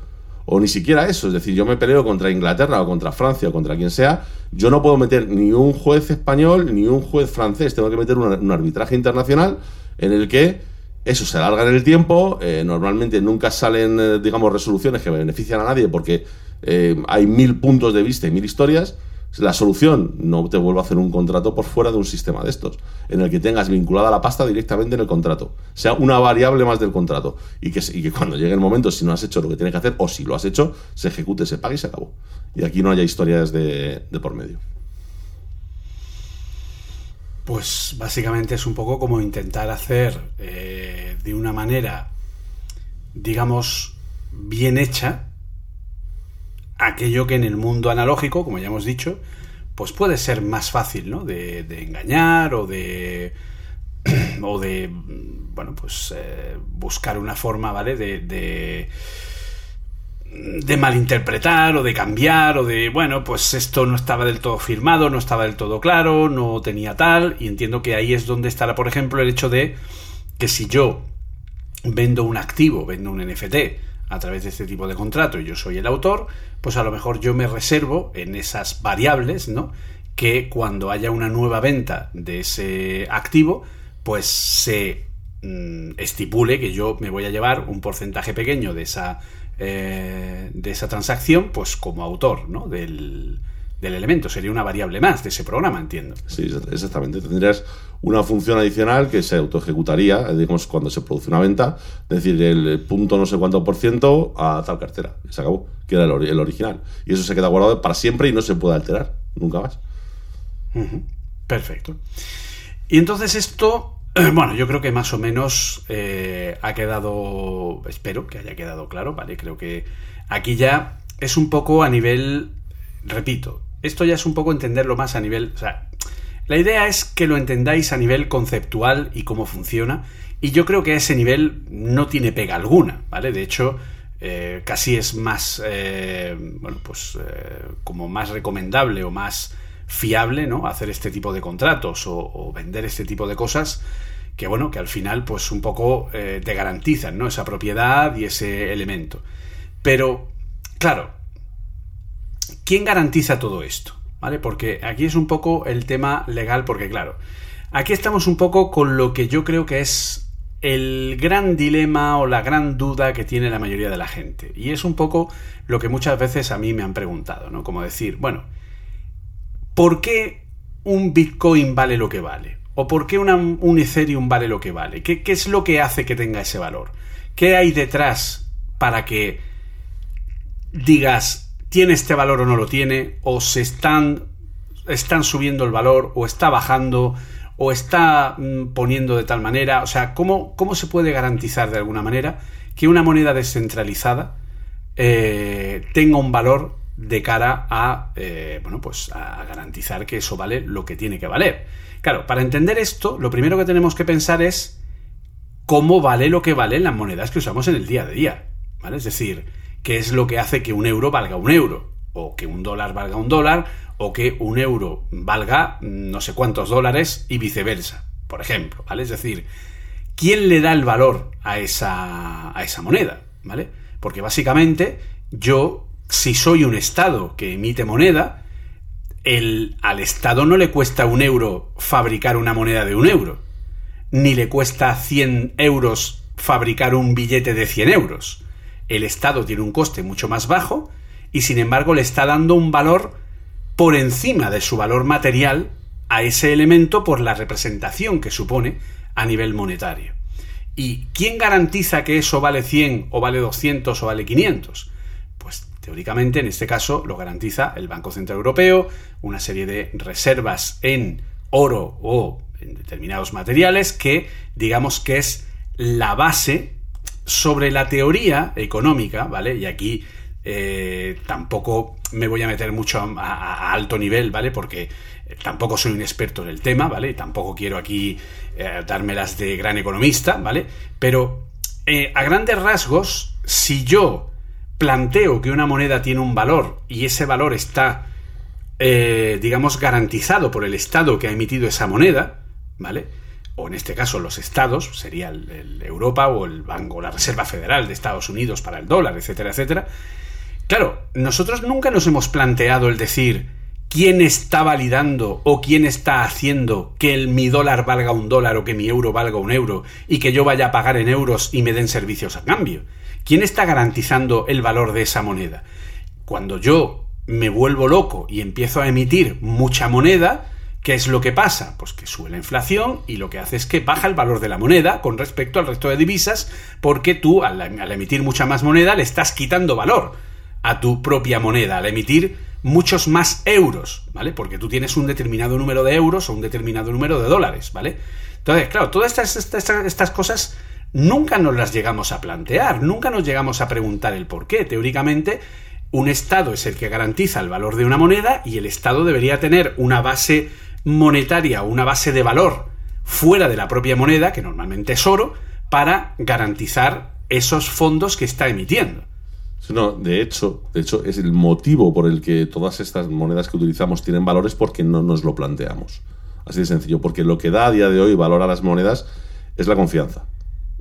O ni siquiera eso, es decir, yo me peleo contra Inglaterra o contra Francia o contra quien sea, yo no puedo meter ni un juez español ni un juez francés, tengo que meter un, arbitraje internacional en el que eso se alarga en el tiempo, eh, normalmente nunca salen, eh, digamos, resoluciones que benefician a nadie porque eh, hay mil puntos de vista y mil historias. La solución, no te vuelvo a hacer un contrato por fuera de un sistema de estos, en el que tengas vinculada la pasta directamente en el contrato, sea una variable más del contrato, y que, cuando llegue el momento, si no has hecho lo que tienes que hacer, o si lo has hecho, se ejecute, se pague y se acabó. Y aquí no haya historias de, de por medio. Pues básicamente es un poco como intentar hacer eh, de una manera, digamos, bien hecha, aquello que en el mundo analógico, como ya hemos dicho, pues puede ser más fácil, ¿no? De, engañar o de. o de. Bueno, pues eh, buscar una forma, ¿vale? De. de de malinterpretar o de cambiar o de, bueno, pues esto no estaba del todo firmado, no estaba del todo claro, no tenía tal, y entiendo que ahí es donde estará, por ejemplo, el hecho de que si yo vendo un activo, vendo un NFT a través de este tipo de contrato y yo soy el autor, pues a lo mejor yo me reservo en esas variables, ¿no? Que cuando haya una nueva venta de ese activo, pues se mm, estipule que yo me voy a llevar un porcentaje pequeño de esa, eh, de esa transacción, pues como autor, ¿no? Del, del elemento. Sería una variable más de ese programa, entiendo. Sí, exa- exactamente. Tendrías una función adicional que se autoejecutaría, eh, digamos, cuando se produce una venta, es decir, el punto no sé cuánto por ciento a tal cartera. Y se acabó, que era el, el original. Y eso se queda guardado para siempre y no se puede alterar, nunca más. Perfecto. Y entonces esto, bueno, yo creo que más o menos eh, ha quedado, espero que haya quedado claro, ¿vale? Creo que aquí ya es un poco a nivel, repito, esto ya es un poco entenderlo más a nivel, o sea, la idea es que lo entendáis a nivel conceptual y cómo funciona, y yo creo que a ese nivel no tiene pega alguna, ¿vale? De hecho, eh, casi es más, eh, bueno, pues eh, como más recomendable o más fiable, ¿no? Hacer este tipo de contratos o, o vender este tipo de cosas que, bueno, que al final, pues un poco te garantizan, ¿no? Esa propiedad y ese elemento. Pero, claro, ¿quién garantiza todo esto? ¿Vale? Porque aquí es un poco el tema legal, porque claro, aquí estamos un poco con lo que yo creo que es el gran dilema o la gran duda que tiene la mayoría de la gente. Y es un poco lo que muchas veces a mí me han preguntado, ¿no? Como decir, bueno, ¿por qué un Bitcoin vale lo que vale? ¿O por qué una- un Ethereum vale lo que vale? ¿Qué, ¿Qué es lo que hace que tenga ese valor? ¿Qué hay detrás para que digas, tiene este valor o no lo tiene? ¿O se están, están subiendo el valor? ¿O está bajando? ¿O está mm, poniendo de tal manera? O sea, ¿cómo, ¿cómo se puede garantizar de alguna manera que una moneda descentralizada eh, tenga un valor de cara a, eh, bueno, pues a garantizar que eso vale lo que tiene que valer. Claro, para entender esto, lo primero que tenemos que pensar es cómo vale lo que valen las monedas que usamos en el día de día. ¿vale? Es decir, qué es lo que hace que un euro valga un euro, o que un dólar valga un dólar, o que un euro valga no sé cuántos dólares y viceversa, por ejemplo. ¿vale? Es decir, ¿quién le da el valor a esa, a esa moneda? ¿Vale? Porque básicamente yo, si soy un Estado que emite moneda, el, al Estado no le cuesta un euro fabricar una moneda de un euro, ni le cuesta 100 euros fabricar un billete de 100 euros. El Estado tiene un coste mucho más bajo y sin embargo le está dando un valor por encima de su valor material a ese elemento por la representación que supone a nivel monetario. ¿Y quién garantiza que eso vale 100 o vale 200 o vale 500? Pues teóricamente en este caso lo garantiza el Banco Central Europeo, una serie de reservas en oro o en determinados materiales que digamos que es la base sobre la teoría económica, ¿vale? Y aquí eh, tampoco me voy a meter mucho a, alto nivel, ¿vale? Porque eh, tampoco soy un experto en el tema, ¿vale? Y tampoco quiero aquí eh, dármelas de gran economista, ¿vale? Pero a grandes rasgos, si yo planteo que una moneda tiene un valor y ese valor está, digamos, garantizado por el Estado que ha emitido esa moneda, ¿vale? O en este caso los estados, sería el, Europa o el Banco, la Reserva Federal de Estados Unidos para el dólar, etcétera, etcétera. Claro, nosotros nunca nos hemos planteado el decir quién está validando o quién está haciendo que el, mi dólar valga un dólar o que mi euro valga un euro y que yo vaya a pagar en euros y me den servicios a cambio. ¿Quién está garantizando el valor de esa moneda? Cuando yo me vuelvo loco y empiezo a emitir mucha moneda, ¿Qué es lo que pasa? Pues que sube la inflación y lo que hace es que baja el valor de la moneda con respecto al resto de divisas porque tú al, emitir mucha más moneda le estás quitando valor a tu propia moneda, al emitir muchos más euros, ¿vale? Porque tú tienes un determinado número de euros o un determinado número de dólares, ¿vale? Entonces, claro, todas estas, estas, cosas nunca nos las llegamos a plantear, nunca nos llegamos a preguntar el por qué. Teóricamente, un Estado es el que garantiza el valor de una moneda y el Estado debería tener una base monetaria o una base de valor fuera de la propia moneda, que normalmente es oro, para garantizar esos fondos que está emitiendo. De hecho, de hecho, es el motivo por el que todas estas monedas que utilizamos tienen valores porque no nos lo planteamos. Así de sencillo, porque lo que da a día de hoy valor a las monedas es la confianza.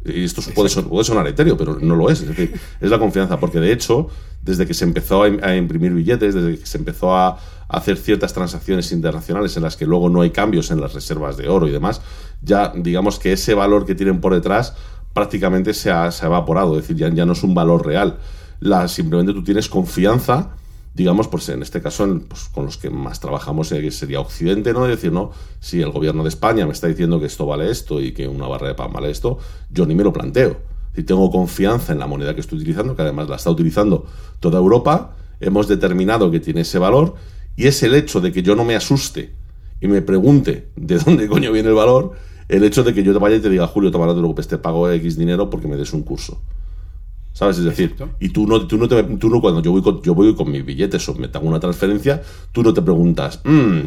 Y esto puede, sonar etéreo, pero no lo es. Es decir, es la confianza, porque de hecho, desde que se empezó a imprimir billetes, desde que se empezó a, hacer ciertas transacciones internacionales en las que luego no hay cambios en las reservas de oro y demás, ya digamos que ese valor que tienen por detrás prácticamente se ha, evaporado, es decir, ya, ya, no es un valor real. La, simplemente tú tienes confianza, digamos, pues en este caso pues, con los que más trabajamos eh, sería Occidente, ¿no? De decir, no, si el gobierno de España me está diciendo que esto vale esto y que una barra de pan vale esto, yo ni me lo planteo. Si tengo confianza en la moneda que estoy utilizando, que además la está utilizando toda Europa, hemos determinado que tiene ese valor y es el hecho de que yo no me asuste y me pregunte de dónde coño viene el valor, el hecho de que yo te vaya y te diga, Julio, toma, no te preocupes, te pago X dinero porque me des un curso. ¿Sabes? Es decir, y tú no, tú no, te, tú no cuando yo voy, con, yo voy con mis billetes o me hago una transferencia, tú no te preguntas, mmm,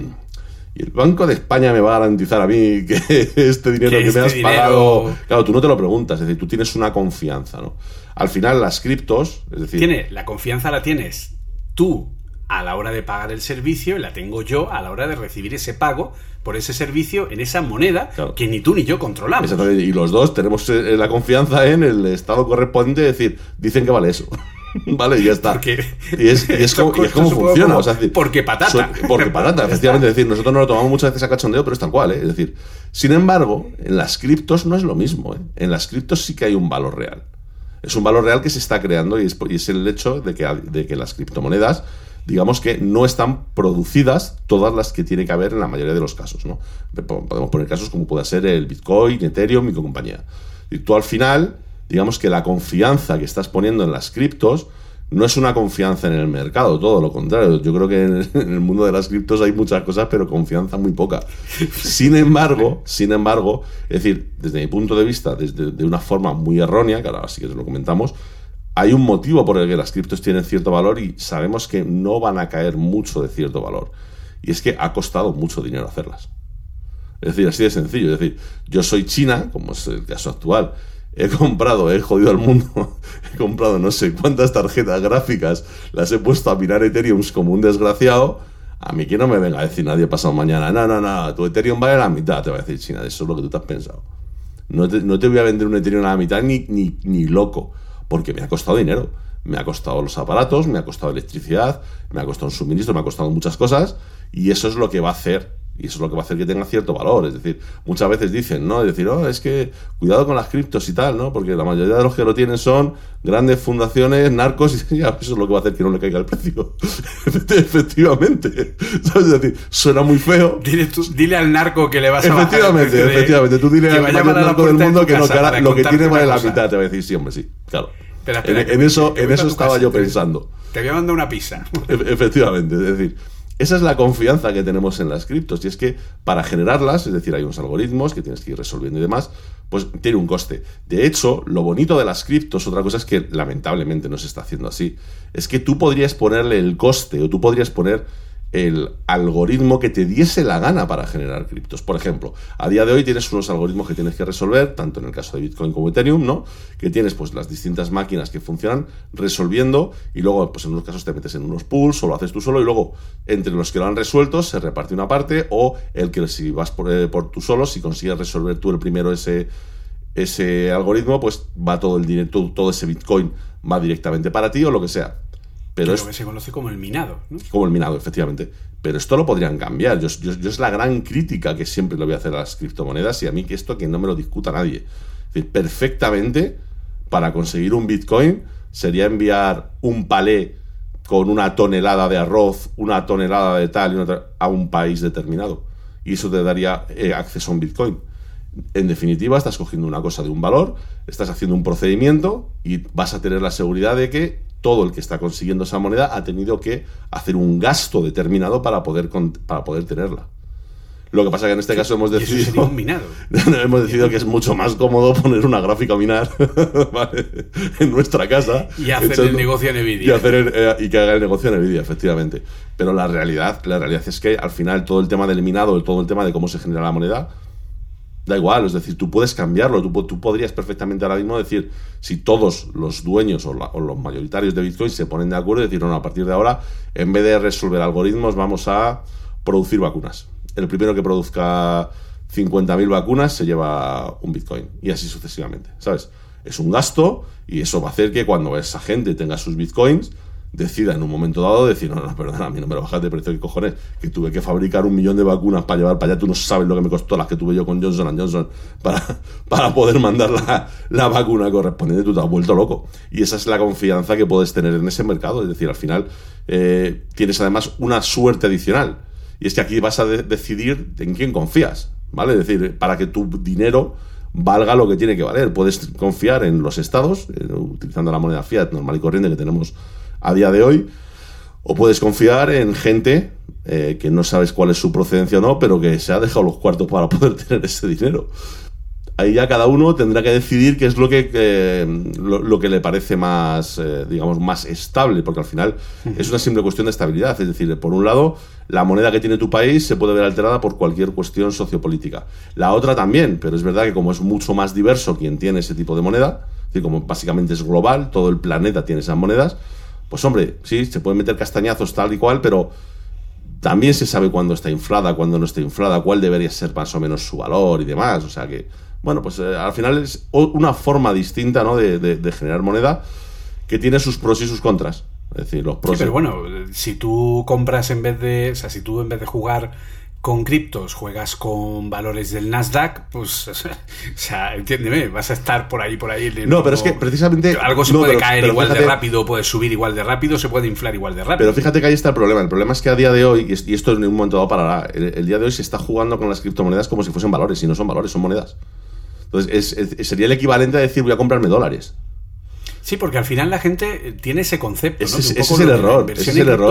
y el Banco de España me va a garantizar a mí que este dinero que, me este has pagado. Claro, tú no te lo preguntas, es decir, tú tienes una confianza, ¿no? Al final, las criptos, es decir. Tiene, la confianza la tienes tú a la hora de pagar el servicio y la tengo yo a la hora de recibir ese pago por ese servicio en esa moneda que ni tú ni yo controlamos. Y los dos tenemos eh, la confianza en el estado correspondiente de decir, dicen que vale eso. vale, y ya está. y es, como, funciona. porque patata. porque patata, efectivamente. Es decir, nosotros no lo tomamos muchas veces a cachondeo, pero es tal cual. ¿eh? Es decir, sin embargo, en las criptos no es lo mismo. ¿eh? En las criptos sí que hay un valor real. Es un valor real que se está creando y es, y es el hecho de que, de que las criptomonedas digamos que no están producidas todas las que tiene que haber en la mayoría de los casos. ¿no? Podemos poner casos como pueda ser el Bitcoin, Ethereum y compañía. Y tú al final, digamos que la confianza que estás poniendo en las criptos no es una confianza en el mercado, todo lo contrario. Yo creo que en el, mundo de las criptos hay muchas cosas, pero confianza muy poca. Sin embargo, sin embargo, es decir, desde mi punto de vista, desde de una forma muy errónea, que ahora sí que lo comentamos, hay un motivo por el que las criptos tienen cierto valor y sabemos que no van a caer mucho de cierto valor. Y es que ha costado mucho dinero hacerlas. Es decir, así de sencillo. Es decir, yo soy China, como es el caso actual. He comprado, he jodido al mundo, he comprado no sé cuántas tarjetas gráficas, las he puesto a mirar Ethereum como un desgraciado. A mí que no me venga a decir nadie pasado mañana, no, no, no, tu Ethereum vale la mitad, te va a decir China, eso es lo que tú te has pensado. no te, no te voy a vender un Ethereum a la mitad ni, ni, ni loco, porque me ha costado dinero. Me ha costado los aparatos, me ha costado electricidad, me ha costado un suministro, me ha costado muchas cosas, y eso es lo que va a hacer y eso es lo que va a hacer que tenga cierto valor. Es decir, muchas veces dicen, ¿no? Es decir, oh, es que cuidado con las criptos y tal, ¿no? Porque la mayoría de los que lo tienen son grandes fundaciones, narcos, y ya, eso es lo que va a hacer que no le caiga el precio. efectivamente. ¿Sabes? Es decir, suena muy feo. Dile, tú- dile al narco que le vas a bajar el Efectivamente, de- efectivamente. Tú dile al mayor narco del de mundo tu que no, lo que tiene vale la mitad. Te va a decir, sí, hombre, sí, claro. Espera, espera, en, en eso, en eso estaba casa, yo te- pensando. Te voy a mandar una pizza. Efectivamente, es decir, esa es la confianza que tenemos en las criptos y es que para generarlas, es decir, hay unos algoritmos que tienes que ir resolviendo y demás, pues tiene un coste. De hecho, lo bonito de las criptos, otra cosa es que lamentablemente no se está haciendo así, es que tú podrías ponerle el coste o tú podrías poner el algoritmo que te diese la gana para generar criptos. Por ejemplo, a día de hoy tienes unos algoritmos que tienes que resolver, tanto en el caso de Bitcoin como Ethereum, ¿no? Que tienes pues las distintas máquinas que funcionan resolviendo y luego pues en unos casos te metes en unos pools o lo haces tú solo y luego entre los que lo han resuelto se reparte una parte o el que si vas por, eh, tú solo, si consigues resolver tú el primero ese ese algoritmo, pues va todo el dinero, todo ese Bitcoin va directamente para ti o lo que sea. Pero Lo es que se conoce como el minado. ¿no? como el minado, efectivamente. Pero esto lo podrían cambiar. Yo, yo- yo es la gran crítica que siempre le voy a hacer a las criptomonedas y a mí que esto que no me lo discuta nadie. Es decir, perfectamente para conseguir un Bitcoin sería enviar un palé con una tonelada de arroz, una tonelada de tal y una a un país determinado. Y eso te daría eh, acceso a un Bitcoin. En definitiva, estás cogiendo una cosa de un valor, estás haciendo un procedimiento y vas a tener la seguridad de que todo el que está consiguiendo esa moneda ha tenido que hacer un gasto determinado para poder, para poder tenerla. Lo que pasa que en este caso hemos decidido, un minado. hemos decidido que es mucho más cómodo poner una gráfica a minar ¿vale? en nuestra casa Y hacer echando- el negocio en Nvidia. y, hacer el- eh, y que haga el negocio en Nvidia, efectivamente. Pero la realidad, la realidad es que al final todo el tema del minado, todo el tema de cómo se genera la moneda, da igual. Es decir, tú puedes cambiarlo. Tú, tú podrías perfectamente ahora mismo decir, si todos los dueños o los mayoritarios de Bitcoin se ponen de acuerdo y decir, no, no, a partir de ahora, en vez de resolver algoritmos, vamos a producir vacunas. El primero que produzca 50.000 vacunas se lleva un Bitcoin. Y así sucesivamente, ¿sabes? Es un gasto y eso va a hacer que cuando esa gente tenga sus Bitcoins, decida en un momento dado decir, no, no, perdona, a mí no me lo bajas de precio, ¿qué cojones? Que tuve que fabricar un millón de vacunas para llevar para allá, tú no sabes lo que me costó las que tuve yo con Johnson Johnson para, para poder mandar la, la vacuna correspondiente, tú te has vuelto loco. Y esa es la confianza que puedes tener en ese mercado, es decir, al final eh, tienes además una suerte adicional, y es que aquí vas a de- decidir en quién confías, ¿vale? Es decir, para que tu dinero valga lo que tiene que valer. Puedes confiar en los estados, eh, utilizando la moneda fiat normal y corriente que tenemos a día de hoy, o puedes confiar en gente eh, que no sabes cuál es su procedencia o no, pero que se ha dejado los cuartos para poder tener ese dinero. Ahí ya cada uno tendrá que decidir qué es lo que, eh, lo, lo que le parece más, eh, digamos, más estable, porque al final es una simple cuestión de estabilidad. Es decir, por un lado, la moneda que tiene tu país se puede ver alterada por cualquier cuestión sociopolítica. La otra también, pero es verdad que como es mucho más diverso quien tiene ese tipo de moneda, es decir, como básicamente es global, todo el planeta tiene esas monedas, pues hombre, sí, se pueden meter castañazos tal y cual, pero también se sabe cuándo está inflada, cuándo no está inflada, cuál debería ser más o menos su valor y demás. O sea que, bueno, pues eh, al final es una forma distinta ¿no? de, de- de generar moneda que tiene sus pros y sus contras. Es decir, los Sí, pros. pero bueno, si tú compras en vez de. O sea, si tú en vez de jugar con criptos juegas con valores del Nasdaq, pues. O sea, entiéndeme, vas a estar por ahí, por ahí. en el No, pero es que precisamente- Algo se no, puede pero- caer pero igual de rápido, puede subir igual de rápido, se puede inflar igual de rápido. Pero fíjate que ahí está el problema. El problema es que a día de hoy, y es- y esto en un momento dado parará, el, el día de hoy se está jugando con las criptomonedas como si fuesen valores, y no son valores, son monedas. Entonces, es- es- sería el equivalente a decir voy a comprarme dólares. Sí, porque al final la gente eh, tiene ese concepto. Ese ¿no? es- Que un ese poco es el la error, inversión ese es en error.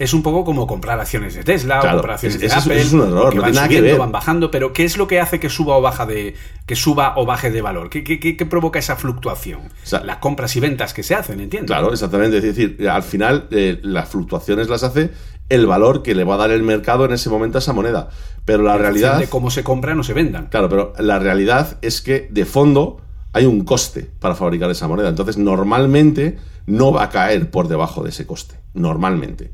es un poco como comprar acciones de Tesla Claro, o comprar acciones de Apple. es un error, que no van tiene nada que subiendo, ver. van bajando. Pero ¿qué es lo que hace que suba o baja de que suba o baje de valor? ¿Qué, qué- qué- qué provoca esa fluctuación? sea, Las compras y ventas que se hacen, ¿entiendes? Claro, exactamente. Es decir, al final eh, las fluctuaciones las hace el valor que le va a dar el mercado en ese momento a esa moneda. Pero la función realidad. de cómo se compran o se vendan. Claro, pero la realidad es que de fondo hay un coste para fabricar esa moneda. Entonces, normalmente no va a caer por debajo de ese coste. Normalmente.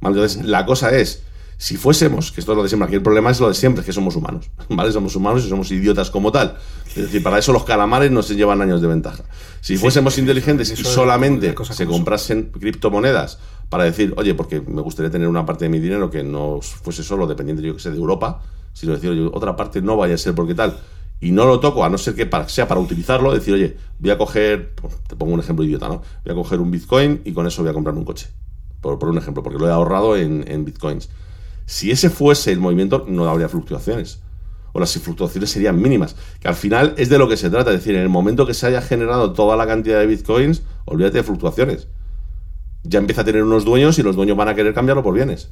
¿Vale? Entonces, la cosa es, Si fuésemos, que esto es lo de siempre, aquí el problema es lo de siempre, es que somos humanos, ¿vale? Somos humanos y somos idiotas como tal. Es decir, para eso los calamares nos llevan años de ventaja. Si fuésemos inteligentes y eso solamente se comprasen criptomonedas para decir, oye, porque me gustaría tener una parte de mi dinero que no fuese solo dependiente, yo que sé, de Europa, sino decir, oye, otra parte no vaya a ser porque tal, y no lo toco, a no ser que para- sea para utilizarlo, decir, oye, voy a coger, pues, te pongo un ejemplo idiota, ¿no? Voy a coger un Bitcoin y con eso voy a comprarme un coche. Por, por un ejemplo, porque lo he ahorrado en, en Bitcoins. Si ese fuese el movimiento, no habría fluctuaciones. O las fluctuaciones serían mínimas. Que al final es de lo que se trata. Es decir, en el momento que se haya generado toda la cantidad de bitcoins, olvídate de fluctuaciones. Ya empieza a tener unos dueños y los dueños van a querer cambiarlo por bienes.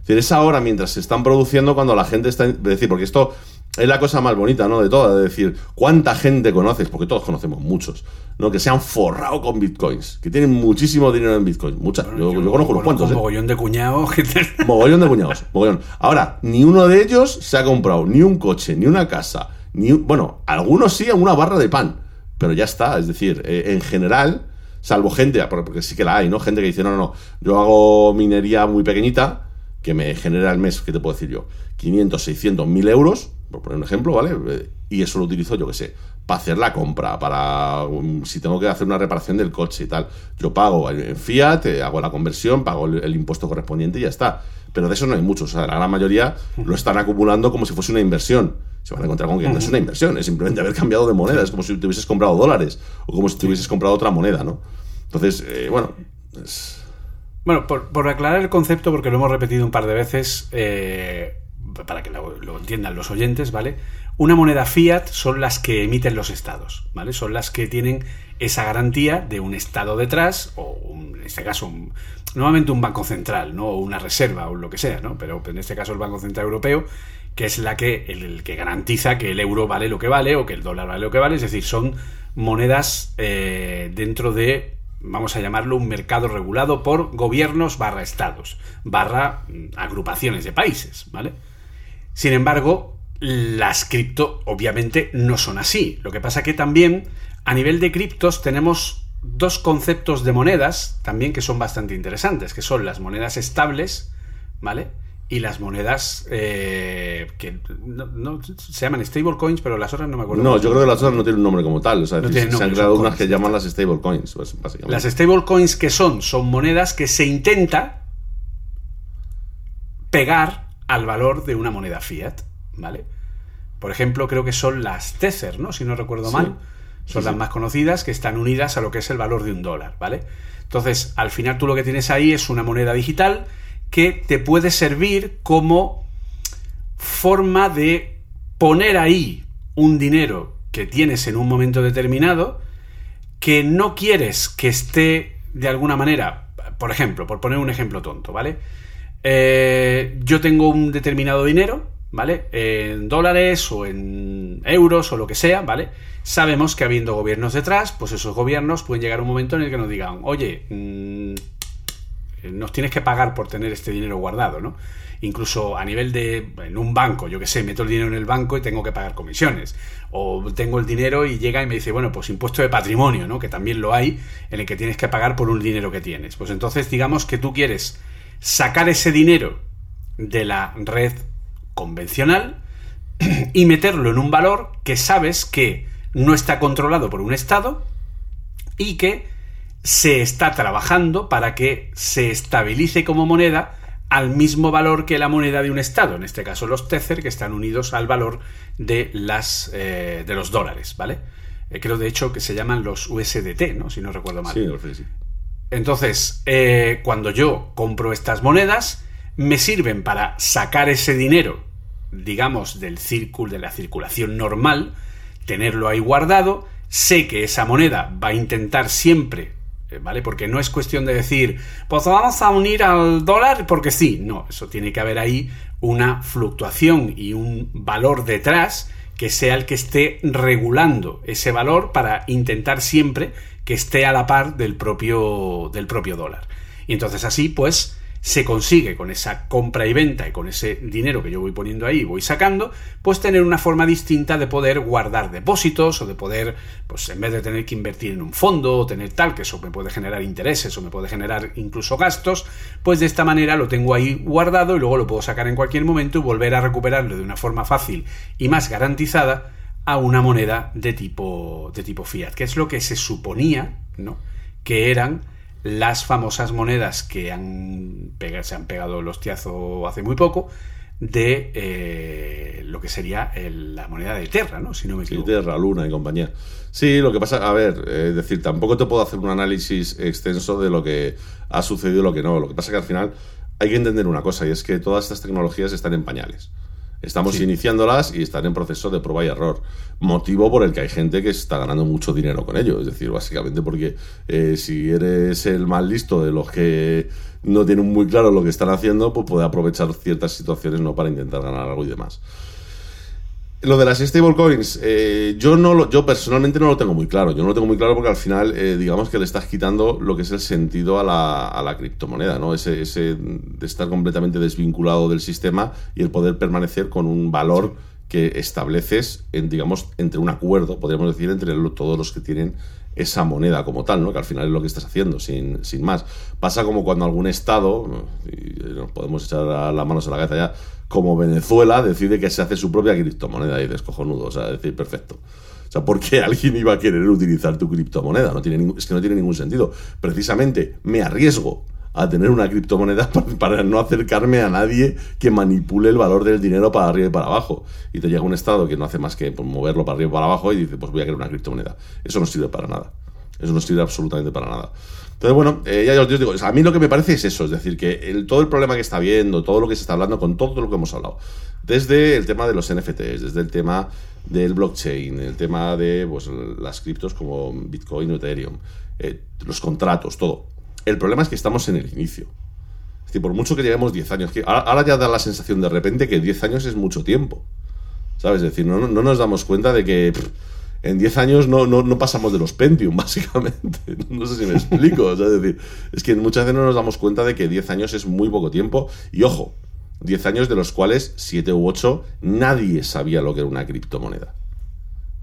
Es decir, es ahora mientras se están produciendo cuando la gente está. Es decir, porque esto es la cosa más bonita, ¿no? De todas. Es decir, ¿cuánta gente conoces? Porque todos conocemos muchos, ¿no? Que se han forrado con bitcoins, que tienen muchísimo dinero en bitcoins. Muchas. yo, yo conozco unos cuantos, Un ¿eh? mogollón de cuñados que te- Mogollón de cuñados, mogollón. Ahora, ni uno de ellos se ha comprado ni un coche, ni una casa, ni un- bueno, algunos sí, una barra de pan, pero ya está. Es decir, eh, en general, salvo gente, porque porque sí que la hay, ¿no? Gente que dice, no, no, no, yo hago minería muy pequeñita, que me genera al mes, ¿qué te puedo decir yo? 500, 600, 1000 euros, por poner un ejemplo, ¿vale? Y eso lo utilizo, yo qué sé, para hacer la compra, para um, si tengo que hacer una reparación del coche y tal. Yo pago en Fiat, eh, hago la conversión, pago el, el impuesto correspondiente y ya está. Pero de eso no hay muchos. O sea, la gran mayoría lo están acumulando como si fuese una inversión. Se van a encontrar con que no es una inversión, es simplemente haber cambiado de moneda. Es como si te hubieses comprado dólares o como si te hubieses comprado otra moneda, ¿no? Entonces, eh, bueno, es- Bueno, por, por aclarar el concepto, porque lo hemos repetido un par de veces, eh, para que lo, entiendan los oyentes, ¿vale? Una moneda fiat son las que emiten los estados, ¿vale? Son las que tienen esa garantía de un estado detrás, o en este caso, un- normalmente un banco central, ¿no? O una reserva, o lo que sea, ¿no? Pero en este caso el Banco Central Europeo, que es la que, el, el que garantiza que el euro vale lo que vale, o que el dólar vale lo que vale, es decir, son monedas eh, dentro de vamos a llamarlo un mercado regulado por gobiernos barra estados, barra mm, agrupaciones de países, ¿vale? Sin embargo, las cripto obviamente no son así. Lo que pasa que también a nivel de criptos tenemos dos conceptos de monedas también que son bastante interesantes, que son las monedas estables, ¿vale? Y las monedas eh, que no, no- se llaman stablecoins, pero las otras no me acuerdo. no, yo creo que las otras no tienen un nombre como tal. O sea, No se- tienen se han creado unas que llaman las stablecoins, pues, básicamente. Las stablecoins que son, son monedas que se intenta pegar al valor de una moneda fiat, ¿vale? Por ejemplo, creo que son las Tether, ¿no? Si no recuerdo Sí. mal. Son Sí, las sí. más conocidas que están unidas a lo que es el valor de un dólar, ¿vale? Entonces, al final tú lo que tienes ahí es una moneda digital que te puede servir como forma de poner ahí un dinero que tienes en un momento determinado que no quieres que esté de alguna manera, por ejemplo, por poner un ejemplo tonto, ¿vale? Eh, yo tengo un determinado dinero, ¿vale? En dólares o en euros o lo que sea, ¿vale? Sabemos que habiendo gobiernos detrás, pues esos gobiernos pueden llegar a un momento en el que nos digan, oye, mm, nos tienes que pagar por tener este dinero guardado, ¿no? Incluso a nivel de, en un banco, yo que sé, meto el dinero en el banco y tengo que pagar comisiones. O tengo el dinero y llega y me dice, bueno, pues impuesto de patrimonio, ¿no? Que también lo hay, en el que tienes que pagar por un dinero que tienes. Pues entonces digamos que tú quieres sacar ese dinero de la red convencional y meterlo en un valor que sabes que no está controlado por un Estado y que se está trabajando para que se estabilice como moneda al mismo valor que la moneda de un estado, en este caso los Tether, que están unidos al valor de las eh, de los dólares, ¿vale? Eh, creo de hecho que se llaman los USDT, ¿no? Si no recuerdo mal. Sí, sí. Entonces, eh, cuando yo compro estas monedas, me sirven para sacar ese dinero, digamos, del círculo, de la circulación normal, tenerlo ahí guardado. Sé que esa moneda va a intentar siempre, eh, ¿vale? Porque no es cuestión de decir, pues vamos a unir al dólar porque sí. No, eso tiene que haber ahí una fluctuación y un valor detrás que sea el que esté regulando ese valor para intentar siempre que esté a la par del propio, del propio dólar. Y entonces así, pues, se consigue con esa compra y venta y con ese dinero que yo voy poniendo ahí y voy sacando, pues tener una forma distinta de poder guardar depósitos o de poder, pues en vez de tener que invertir en un fondo o tener tal, que eso me puede generar intereses o me puede generar incluso gastos, pues de esta manera lo tengo ahí guardado y luego lo puedo sacar en cualquier momento y volver a recuperarlo de una forma fácil y más garantizada a una moneda de tipo, de tipo fiat, que es lo que se suponía, ¿no? Que eran las famosas monedas que han se han pegado el hostiazo hace muy poco de eh, lo que sería la moneda de Terra, ¿no? Si no me equivoco. Terra, Luna y compañía. Sí, lo que pasa, a ver, es decir, tampoco te puedo hacer un análisis extenso de lo que ha sucedido y lo que no. Lo que pasa es que al final hay que entender una cosa y es que todas estas tecnologías están en pañales. Estamos iniciándolas y están en proceso de prueba y error. Motivo por el que hay gente que está ganando mucho dinero con ello. Es decir, básicamente porque eh, si eres el más listo de los que no tienen muy claro lo que están haciendo, pues puede aprovechar ciertas situaciones no para intentar ganar algo y demás. Lo de las stablecoins, eh, yo no lo, yo personalmente no lo tengo muy claro. Yo no lo tengo muy claro porque al final, eh, digamos que le estás quitando lo que es el sentido a la, a la criptomoneda, ¿no? Ese, ese, de estar completamente desvinculado del sistema y el poder permanecer con un valor que estableces, en, digamos, entre un acuerdo, podríamos decir, entre todos los que tienen esa moneda como tal, ¿no? Que al final es lo que estás haciendo, sin, sin más. Pasa como cuando algún estado, y nos podemos echar las manos a la cabeza ya, como Venezuela decide que se hace su propia criptomoneda y dices, cojonudo, o sea, decir, perfecto. O sea, ¿por qué alguien iba a querer utilizar tu criptomoneda? No tiene es que no tiene ningún sentido. Precisamente me arriesgo a tener una criptomoneda para, no acercarme a nadie que manipule el valor del dinero para arriba y para abajo. Y te llega un estado que no hace más que pues, moverlo para arriba y para abajo y dice, pues voy a crear una criptomoneda. Eso no sirve para nada. Eso no sirve absolutamente para nada. Entonces, bueno, eh, ya os digo, a mí lo que me parece es eso, es decir, que todo el problema que está viendo, todo lo que se está hablando, con todo lo que hemos hablado, desde el tema de los NFTs, desde el tema del blockchain, el tema de pues, las criptos como Bitcoin o Ethereum, eh, los contratos, todo. El problema es que estamos en el inicio. Es decir, por mucho que lleguemos 10 años, ahora, ya da la sensación de repente que 10 años es mucho tiempo. ¿Sabes? Es decir, no nos damos cuenta de que en 10 años no, no, pasamos de los Pentium, básicamente. No sé si me explico. es decir, es que muchas veces no nos damos cuenta de que 10 años es muy poco tiempo. Y ojo, 10 años de los cuales 7 u 8 nadie sabía lo que era una criptomoneda.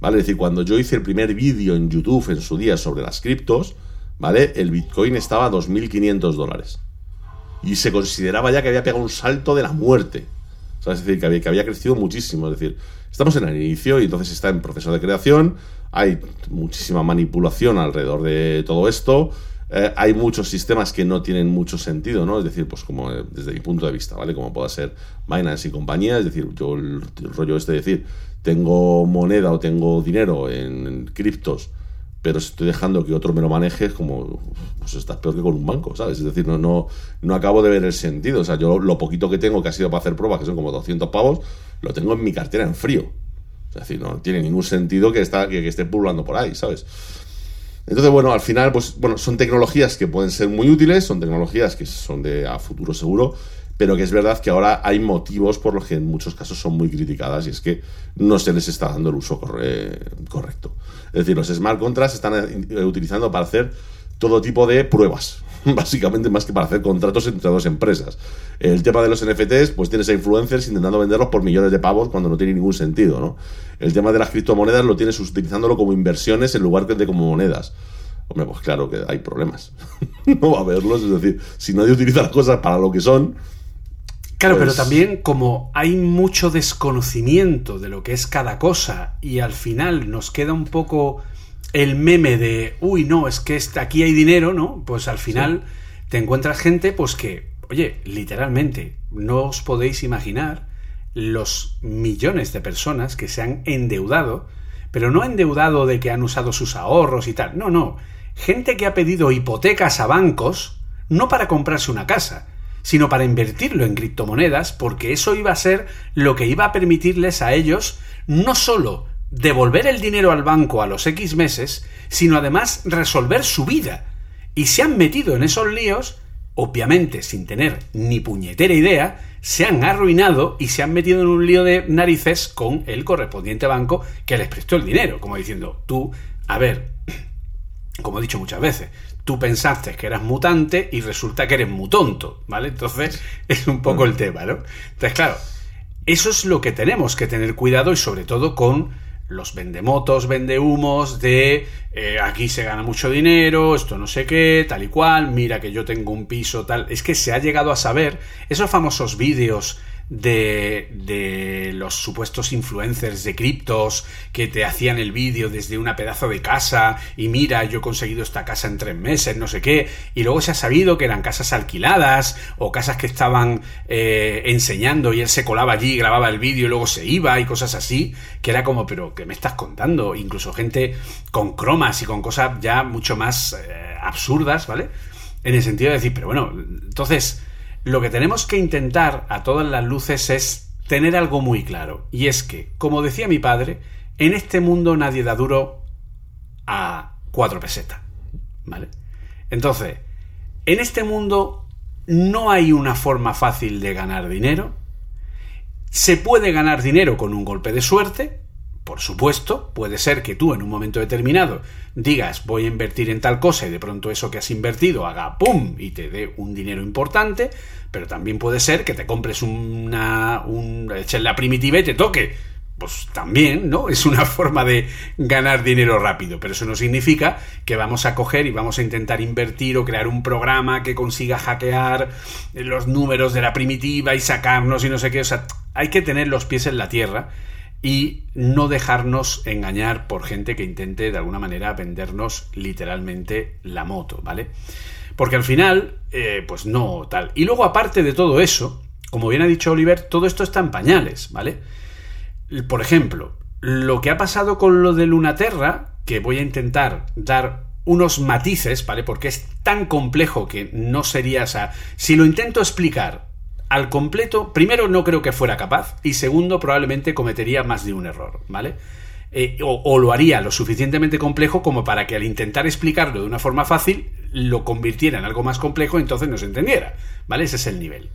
¿Vale? Es decir, cuando yo hice el primer vídeo en YouTube en su día sobre las criptos, ¿vale? El Bitcoin estaba a 2.500 dólares. Y se consideraba ya que había pegado un salto de la muerte. Es decir, que había, que había crecido muchísimo. Es decir, estamos en el inicio y entonces está en proceso de creación. Hay muchísima manipulación alrededor de todo esto. Eh, hay muchos sistemas que no tienen mucho sentido, ¿no? Es decir, pues como eh, desde mi punto de vista, ¿vale? Como pueda ser Binance y compañía, es decir, yo el, rollo este de decir, tengo moneda o tengo dinero en criptos pero estoy dejando que otro me lo maneje, como, pues estás peor que con un banco, ¿sabes? Es decir, no, no, no acabo de ver el sentido. O sea, yo lo poquito que tengo que ha sido para hacer pruebas, que son como 200 pavos, lo tengo en mi cartera en frío. Es decir, no tiene ningún sentido que, está, que esté pululando por ahí, ¿sabes? Entonces, bueno, al final, pues, bueno, son tecnologías que pueden ser muy útiles, son tecnologías que son de a futuro seguro, pero que es verdad que ahora hay motivos por los que en muchos casos son muy criticadas y es que no se les está dando el uso correcto. Es decir, los smart contracts se están eh, utilizando para hacer todo tipo de pruebas, básicamente más que para hacer contratos entre dos empresas. El tema de los NFTs, pues tienes a influencers intentando venderlos por millones de pavos cuando no tiene ningún sentido, ¿no? El tema de las criptomonedas lo tienes utilizándolo como inversiones en lugar de como monedas. Hombre, pues claro que hay problemas. no va a haberlos, es decir, si nadie utiliza las cosas para lo que son, Claro, pero pues también como hay mucho desconocimiento de lo que es cada cosa y al final nos queda un poco el meme de, uy, no, es que aquí hay dinero, ¿no? Pues al final te encuentras gente pues que, oye, literalmente, no os podéis imaginar los millones de personas que se han endeudado, pero no endeudado de que han usado sus ahorros y tal, no, no, gente que ha pedido hipotecas a bancos no para comprarse una casa, sino para invertirlo en criptomonedas, porque eso iba a ser lo que iba a permitirles a ellos no solo devolver el dinero al banco a los X meses, sino además resolver su vida. Y se han metido en esos líos, obviamente sin tener ni puñetera idea, se han arruinado y se han metido en un lío de narices con el correspondiente banco que les prestó el dinero, como diciendo, tú, a ver, como he dicho muchas veces, tú pensaste que eras mutante y resulta que eres mutonto, ¿vale? Entonces es un poco el tema, ¿no? Entonces, claro, eso es lo que tenemos que tener cuidado y sobre todo con los vendemotos, vendehumos de eh, aquí se gana mucho dinero, esto no sé qué, tal y cual, mira que yo tengo un piso, tal. Es que se ha llegado a saber esos famosos vídeos de, de los supuestos influencers de criptos que te hacían el vídeo desde una pedazo de casa y mira, yo he conseguido esta casa en tres meses, no sé qué, y luego se ha sabido que eran casas alquiladas o casas que estaban eh, enseñando y él se colaba allí, grababa el vídeo y luego se iba y cosas así, que era como, pero ¿qué me estás contando? Incluso gente con cromas y con cosas ya mucho más eh, absurdas, ¿vale? En el sentido de decir, pero bueno, entonces lo que tenemos que intentar a todas las luces es tener algo muy claro. Y es que, como decía mi padre, en este mundo nadie da duro a cuatro pesetas. ¿Vale? Entonces, en este mundo no hay una forma fácil de ganar dinero. Se puede ganar dinero con un golpe de suerte, por supuesto, puede ser que tú en un momento determinado digas voy a invertir en tal cosa y de pronto eso que has invertido haga ¡pum! y te dé un dinero importante, pero también puede ser que te compres una... Un, eches la primitiva y te toque. Pues también, ¿no? Es una forma de ganar dinero rápido, pero eso no significa que vamos a coger y vamos a intentar invertir o crear un programa que consiga hackear los números de la primitiva y sacarnos y no sé qué. O sea, hay que tener los pies en la tierra y no dejarnos engañar por gente que intente de alguna manera vendernos literalmente la moto, ¿vale? Porque al final, eh, pues no tal. Y luego aparte de todo eso, como bien ha dicho Oliver, todo esto está en pañales, ¿vale? Por ejemplo, lo que ha pasado con lo de Lunaterra, que voy a intentar dar unos matices, ¿vale? Porque es tan complejo que no sería, o sea, si lo intento explicar al completo, primero no creo que fuera capaz y segundo probablemente cometería más de un error, ¿vale? Eh, o, lo haría lo suficientemente complejo como para que al intentar explicarlo de una forma fácil lo convirtiera en algo más complejo y entonces no se entendiera, ¿vale? Ese es el nivel.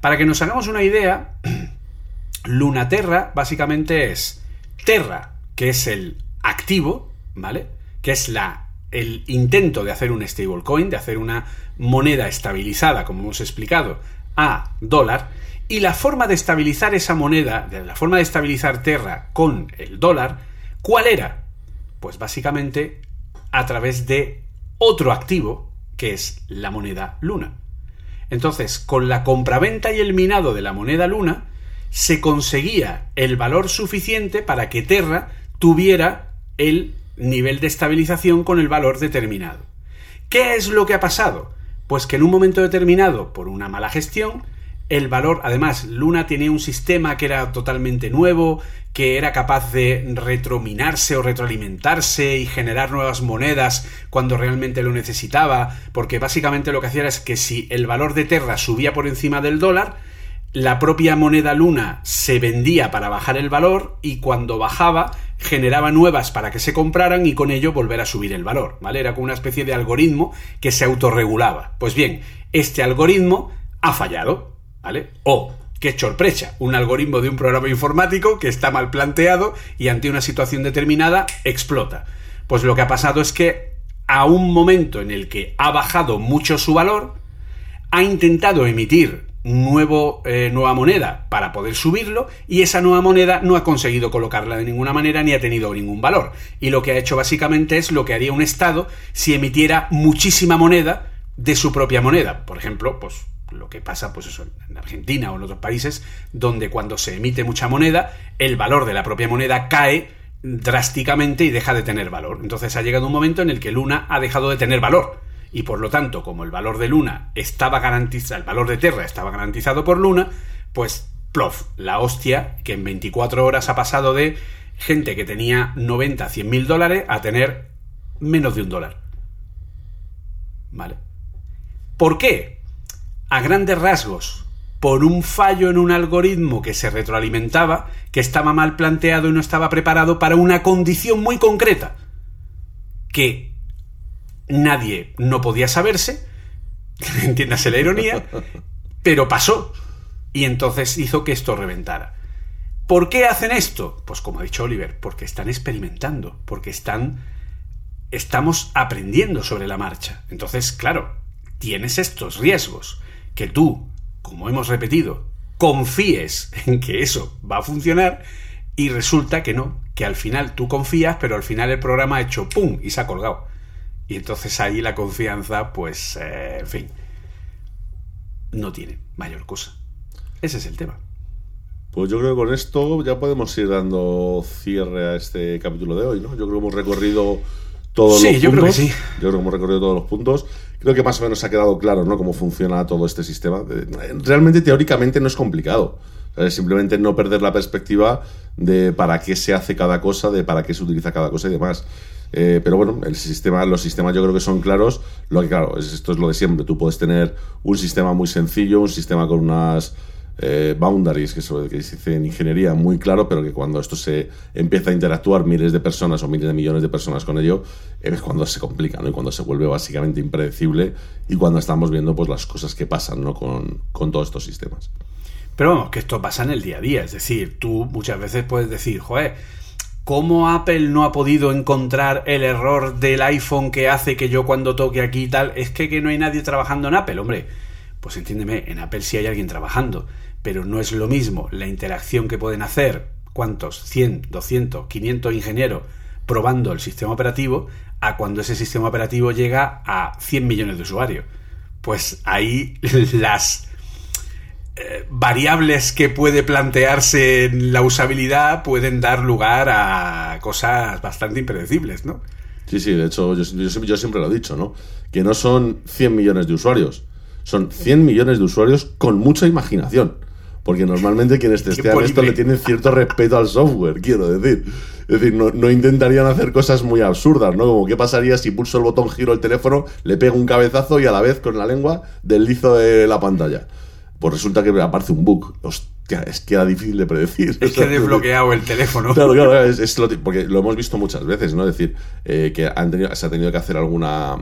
Para que nos hagamos una idea, Lunaterra básicamente es Terra, que es el activo, ¿vale? Que es la el intento de hacer un stablecoin, de hacer una moneda estabilizada, como hemos explicado, a dólar y la forma de estabilizar esa moneda, la forma de estabilizar Terra con el dólar, ¿cuál era? Pues básicamente a través de otro activo que es la moneda Luna. Entonces, con la compraventa y el minado de la moneda Luna, se conseguía el valor suficiente para que Terra tuviera el nivel de estabilización con el valor determinado. ¿Qué es lo que ha pasado? Pues que en un momento determinado, por una mala gestión, el valor, además, Luna tenía un sistema que era totalmente nuevo, que era capaz de retrominarse o retroalimentarse y generar nuevas monedas cuando realmente lo necesitaba, porque básicamente lo que hacía es que si el valor de Terra subía por encima del dólar, la propia moneda Luna se vendía para bajar el valor y cuando bajaba generaba nuevas para que se compraran y con ello volver a subir el valor, ¿vale? Era como una especie de algoritmo que se autorregulaba. Pues bien, este algoritmo ha fallado, ¿vale? O, qué sorpresa, un algoritmo de un programa informático que está mal planteado y ante una situación determinada explota. Pues lo que ha pasado es que a un momento en el que ha bajado mucho su valor, ha intentado emitir nuevo, eh, nueva moneda para poder subirlo y esa nueva moneda no ha conseguido colocarla de ninguna manera ni ha tenido ningún valor. Y lo que ha hecho básicamente es lo que haría un Estado si emitiera muchísima moneda de su propia moneda. Por ejemplo, pues lo que pasa pues eso, en Argentina o en otros países donde cuando se emite mucha moneda el valor de la propia moneda cae drásticamente y deja de tener valor. Entonces ha llegado un momento en el que Luna ha dejado de tener valor y por lo tanto, como el valor de Luna estaba garantizado, el valor de Terra estaba garantizado por Luna, pues plof, la hostia que en 24 horas ha pasado de gente que tenía 90, 100 mil dólares a tener menos de un dólar. ¿Vale? ¿Por qué? A grandes rasgos, por un fallo en un algoritmo que se retroalimentaba, que estaba mal planteado y no estaba preparado para una condición muy concreta, que nadie no podía saberse, entiéndase la ironía, pero pasó. Y entonces hizo que esto reventara. ¿Por qué hacen esto? Pues como ha dicho Oliver, porque están experimentando, porque están estamos aprendiendo sobre la marcha. Entonces, claro, tienes estos riesgos que tú, como hemos repetido, confíes en que eso va a funcionar y resulta que no, que al final tú confías, pero al final el programa ha hecho ¡pum! y se ha colgado. Y entonces ahí la confianza, pues, eh, en fin, no tiene mayor cosa. Ese es el tema. Pues yo creo que con esto ya podemos ir dando cierre a este capítulo de hoy, ¿no? Yo creo que hemos recorrido todos Sí, los yo creo que sí. Yo creo que hemos recorrido todos los puntos. Creo que más o menos ha quedado claro, ¿no? Cómo funciona todo este sistema. Eh, Realmente, teóricamente, no es complicado. ¿sabes? Simplemente no perder la perspectiva de para qué se hace cada cosa, de para qué se utiliza cada cosa y demás. Eh, pero bueno, el sistema, los sistemas yo creo que son claros. Lo que claro, es, esto es lo de siempre. Tú puedes tener un sistema muy sencillo, un sistema con unas eh, boundaries, que, eso, que se dice en ingeniería, muy claro, pero que cuando esto se empieza a interactuar miles de personas o miles de millones de personas con ello, es cuando se complica, ¿no? Y cuando se vuelve básicamente impredecible y cuando estamos viendo pues las cosas que pasan, ¿no? Con, con todos estos sistemas. Pero vamos, que esto pasa en el día a día. Es decir, tú muchas veces puedes decir, joder, ¿cómo Apple no ha podido encontrar el error del iPhone que hace que yo cuando toque aquí y tal? Es que, que no hay nadie trabajando en Apple, hombre. Pues entiéndeme, en Apple sí hay alguien trabajando, pero no es lo mismo la interacción que pueden hacer, ¿cuántos? 100, 200, 500 ingenieros probando el sistema operativo a cuando ese sistema operativo llega a 100 millones de usuarios. Pues ahí las eh, variables que puede plantearse en la usabilidad pueden dar lugar a cosas bastante impredecibles, ¿no? Sí, sí, de hecho, yo, yo- yo siempre lo he dicho, ¿no? Que no son 100 millones de usuarios, son 100 millones de usuarios con mucha imaginación. Porque normalmente quienes testean esto le tienen cierto respeto al software, quiero decir. Es decir, no, no intentarían hacer cosas muy absurdas, ¿no? Como qué pasaría si pulso el botón giro el teléfono, le pego un cabezazo y a la vez con la lengua deslizo de la pantalla. Pues resulta que aparece un bug. Hostia, es que era difícil de predecir. Es que he desbloqueado el teléfono. Claro, claro, es, es lo porque lo hemos visto muchas veces, ¿no? Es decir, eh, que han tenido, se ha tenido que hacer alguna,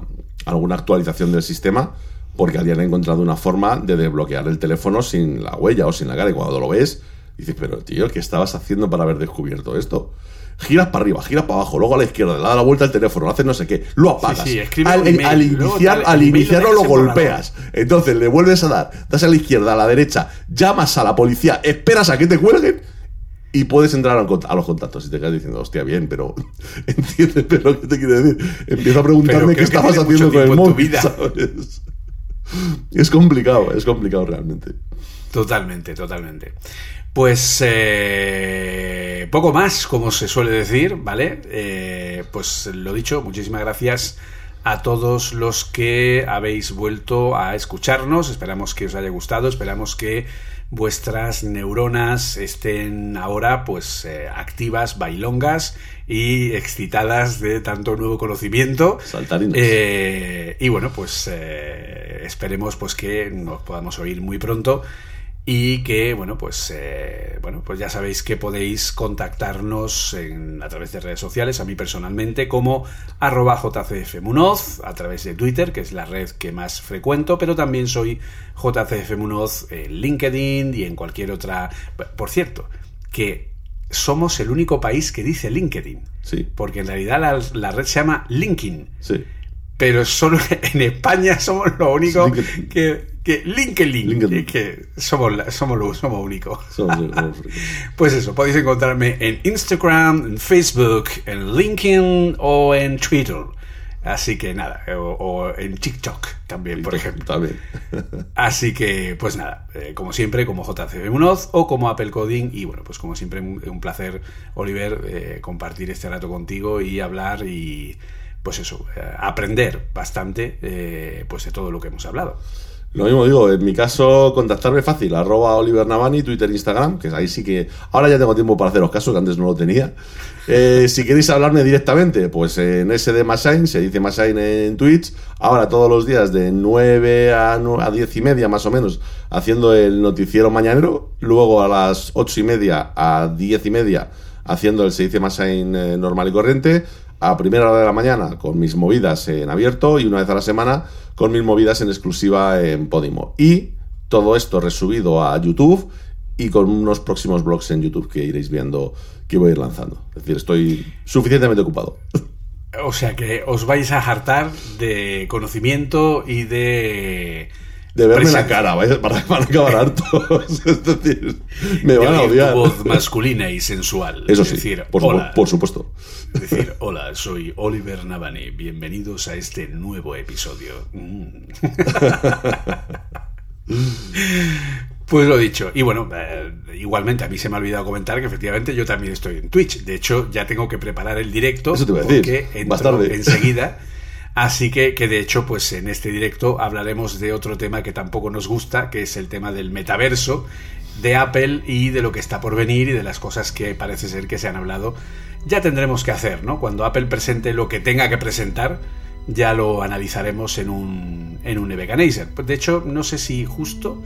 alguna actualización del sistema porque habían encontrado una forma de desbloquear el teléfono sin la huella o sin la cara. Y cuando lo ves, dices, pero tío, ¿qué estabas haciendo para haber descubierto esto? Giras para arriba, giras para abajo, luego a la izquierda, le das la vuelta al teléfono, haces no sé qué, lo apagas. Sí, sí, al, email, al iniciar, al iniciarlo lo golpeas. Entonces le vuelves a dar, das a la izquierda, a la derecha, llamas a la policía, esperas a que te cuelguen y puedes entrar a, los contactos y te quedas diciendo, hostia, bien, pero entiendes pero lo que te quiero decir. Empiezo a preguntarme qué estabas haciendo con el móvil, vida. ¿sabes? Es complicado, es complicado realmente. Totalmente, totalmente. Pues eh, poco más, como se suele decir, ¿vale? Eh, pues lo dicho, muchísimas gracias a todos los que habéis vuelto a escucharnos. Esperamos que os haya gustado, esperamos que vuestras neuronas estén ahora pues eh, activas, bailongas y excitadas de tanto nuevo conocimiento. Saltarinas. Eh, y bueno, pues eh, esperemos pues que nos podamos oír muy pronto y que bueno pues eh, bueno pues ya sabéis que podéis contactarnos en- a través de redes sociales a mí personalmente como arroba jcfmunoz a través de Twitter que es la red que más frecuento pero también soy jcfmunoz en LinkedIn y en cualquier otra por cierto que somos el único país que dice LinkedIn Sí, porque en realidad la, la red se llama LinkedIn sí. pero solo en España somos lo único que, que LinkedIn, LinkedIn. que somos, somos, lo- somos únicos. Somos- somos- Pues eso, podéis encontrarme en Instagram, en Facebook, en LinkedIn o en Twitter. Así que nada, o, o en TikTok también, por ejemplo. También. Así que, pues nada, eh, como siempre, como JCB Munoz o como Apple Coding. Y bueno, pues como siempre, un, un placer, Oliver, eh, compartir este rato contigo y hablar y, pues eso, eh, aprender bastante eh, pues de todo lo que hemos hablado. Lo mismo digo, en mi caso, contactarme fácil, arroba Oliver Navani, Twitter, Instagram, que ahí sí que. Ahora ya tengo tiempo para haceros caso, que antes no lo tenía. Eh, si queréis hablarme directamente, pues en SD Masain, se dice Masain en Twitch. Ahora todos los días de 9 a, nu- a 10 y media más o menos, haciendo el noticiero mañanero. Luego a las 8 y media a 10 y media, haciendo el se dice Masain eh, normal y corriente. A primera hora de la mañana con mis movidas en abierto y una vez a la semana con mis movidas en exclusiva en Podimo. Y todo esto resubido a YouTube y con unos próximos blogs en YouTube que iréis viendo que voy a ir lanzando. Es decir, estoy suficientemente ocupado. O sea que os vais a hartar de conocimiento y de. De verme la cara, vaya, para, para acabar hartos. es decir, me van a tu odiar. voz masculina y sensual. Eso Es sí, decir, por, supu- hola. por supuesto. Es decir, hola, soy Oliver Navani. Bienvenidos a este nuevo episodio. Mm. Pues lo dicho. Y bueno, eh, igualmente a mí se me ha olvidado comentar que efectivamente yo también estoy en Twitch. De hecho, ya tengo que preparar el directo Eso te iba a porque entro enseguida. Así que, que de hecho, pues en este directo hablaremos de otro tema que tampoco nos gusta, que es el tema del metaverso de Apple y de lo que está por venir y de las cosas que parece ser que se han hablado. Ya tendremos que hacer, ¿no? Cuando Apple presente lo que tenga que presentar, ya lo analizaremos en un, en un Eveganaser. De hecho, no sé si justo,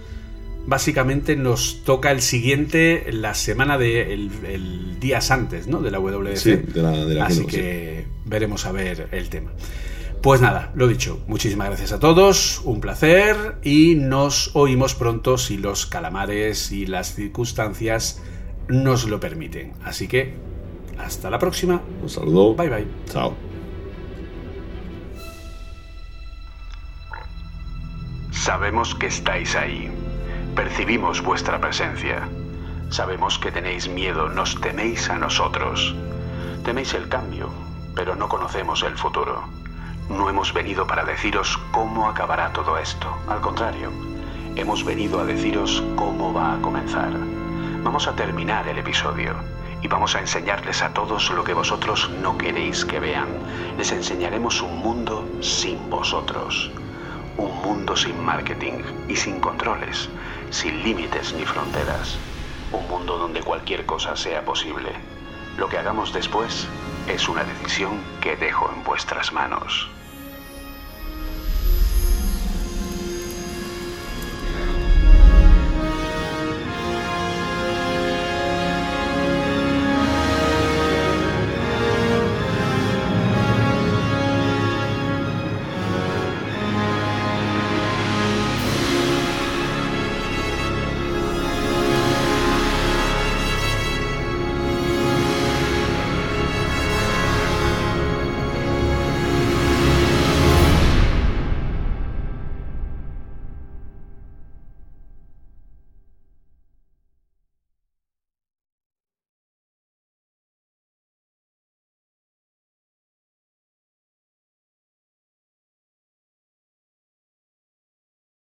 básicamente nos toca el siguiente, la semana de el, el días antes, ¿no? De la WWDC. Sí, de la, de la Así sí. que veremos a ver el tema. Pues nada, lo dicho, muchísimas gracias a todos, un placer y nos oímos pronto si los calamares y las circunstancias nos lo permiten. Así que, hasta la próxima. Un saludo. Bye bye. Chao. Sabemos que estáis ahí. Percibimos vuestra presencia. Sabemos que tenéis miedo, nos teméis a nosotros. Teméis el cambio, pero no conocemos el futuro. No hemos venido para deciros cómo acabará todo esto. Al contrario, hemos venido a deciros cómo va a comenzar. Vamos a terminar el episodio y vamos a enseñarles a todos lo que vosotros no queréis que vean. Les enseñaremos un mundo sin vosotros. Un mundo sin marketing y sin controles, sin límites ni fronteras. Un mundo donde cualquier cosa sea posible. Lo que hagamos después es una decisión que dejo en vuestras manos.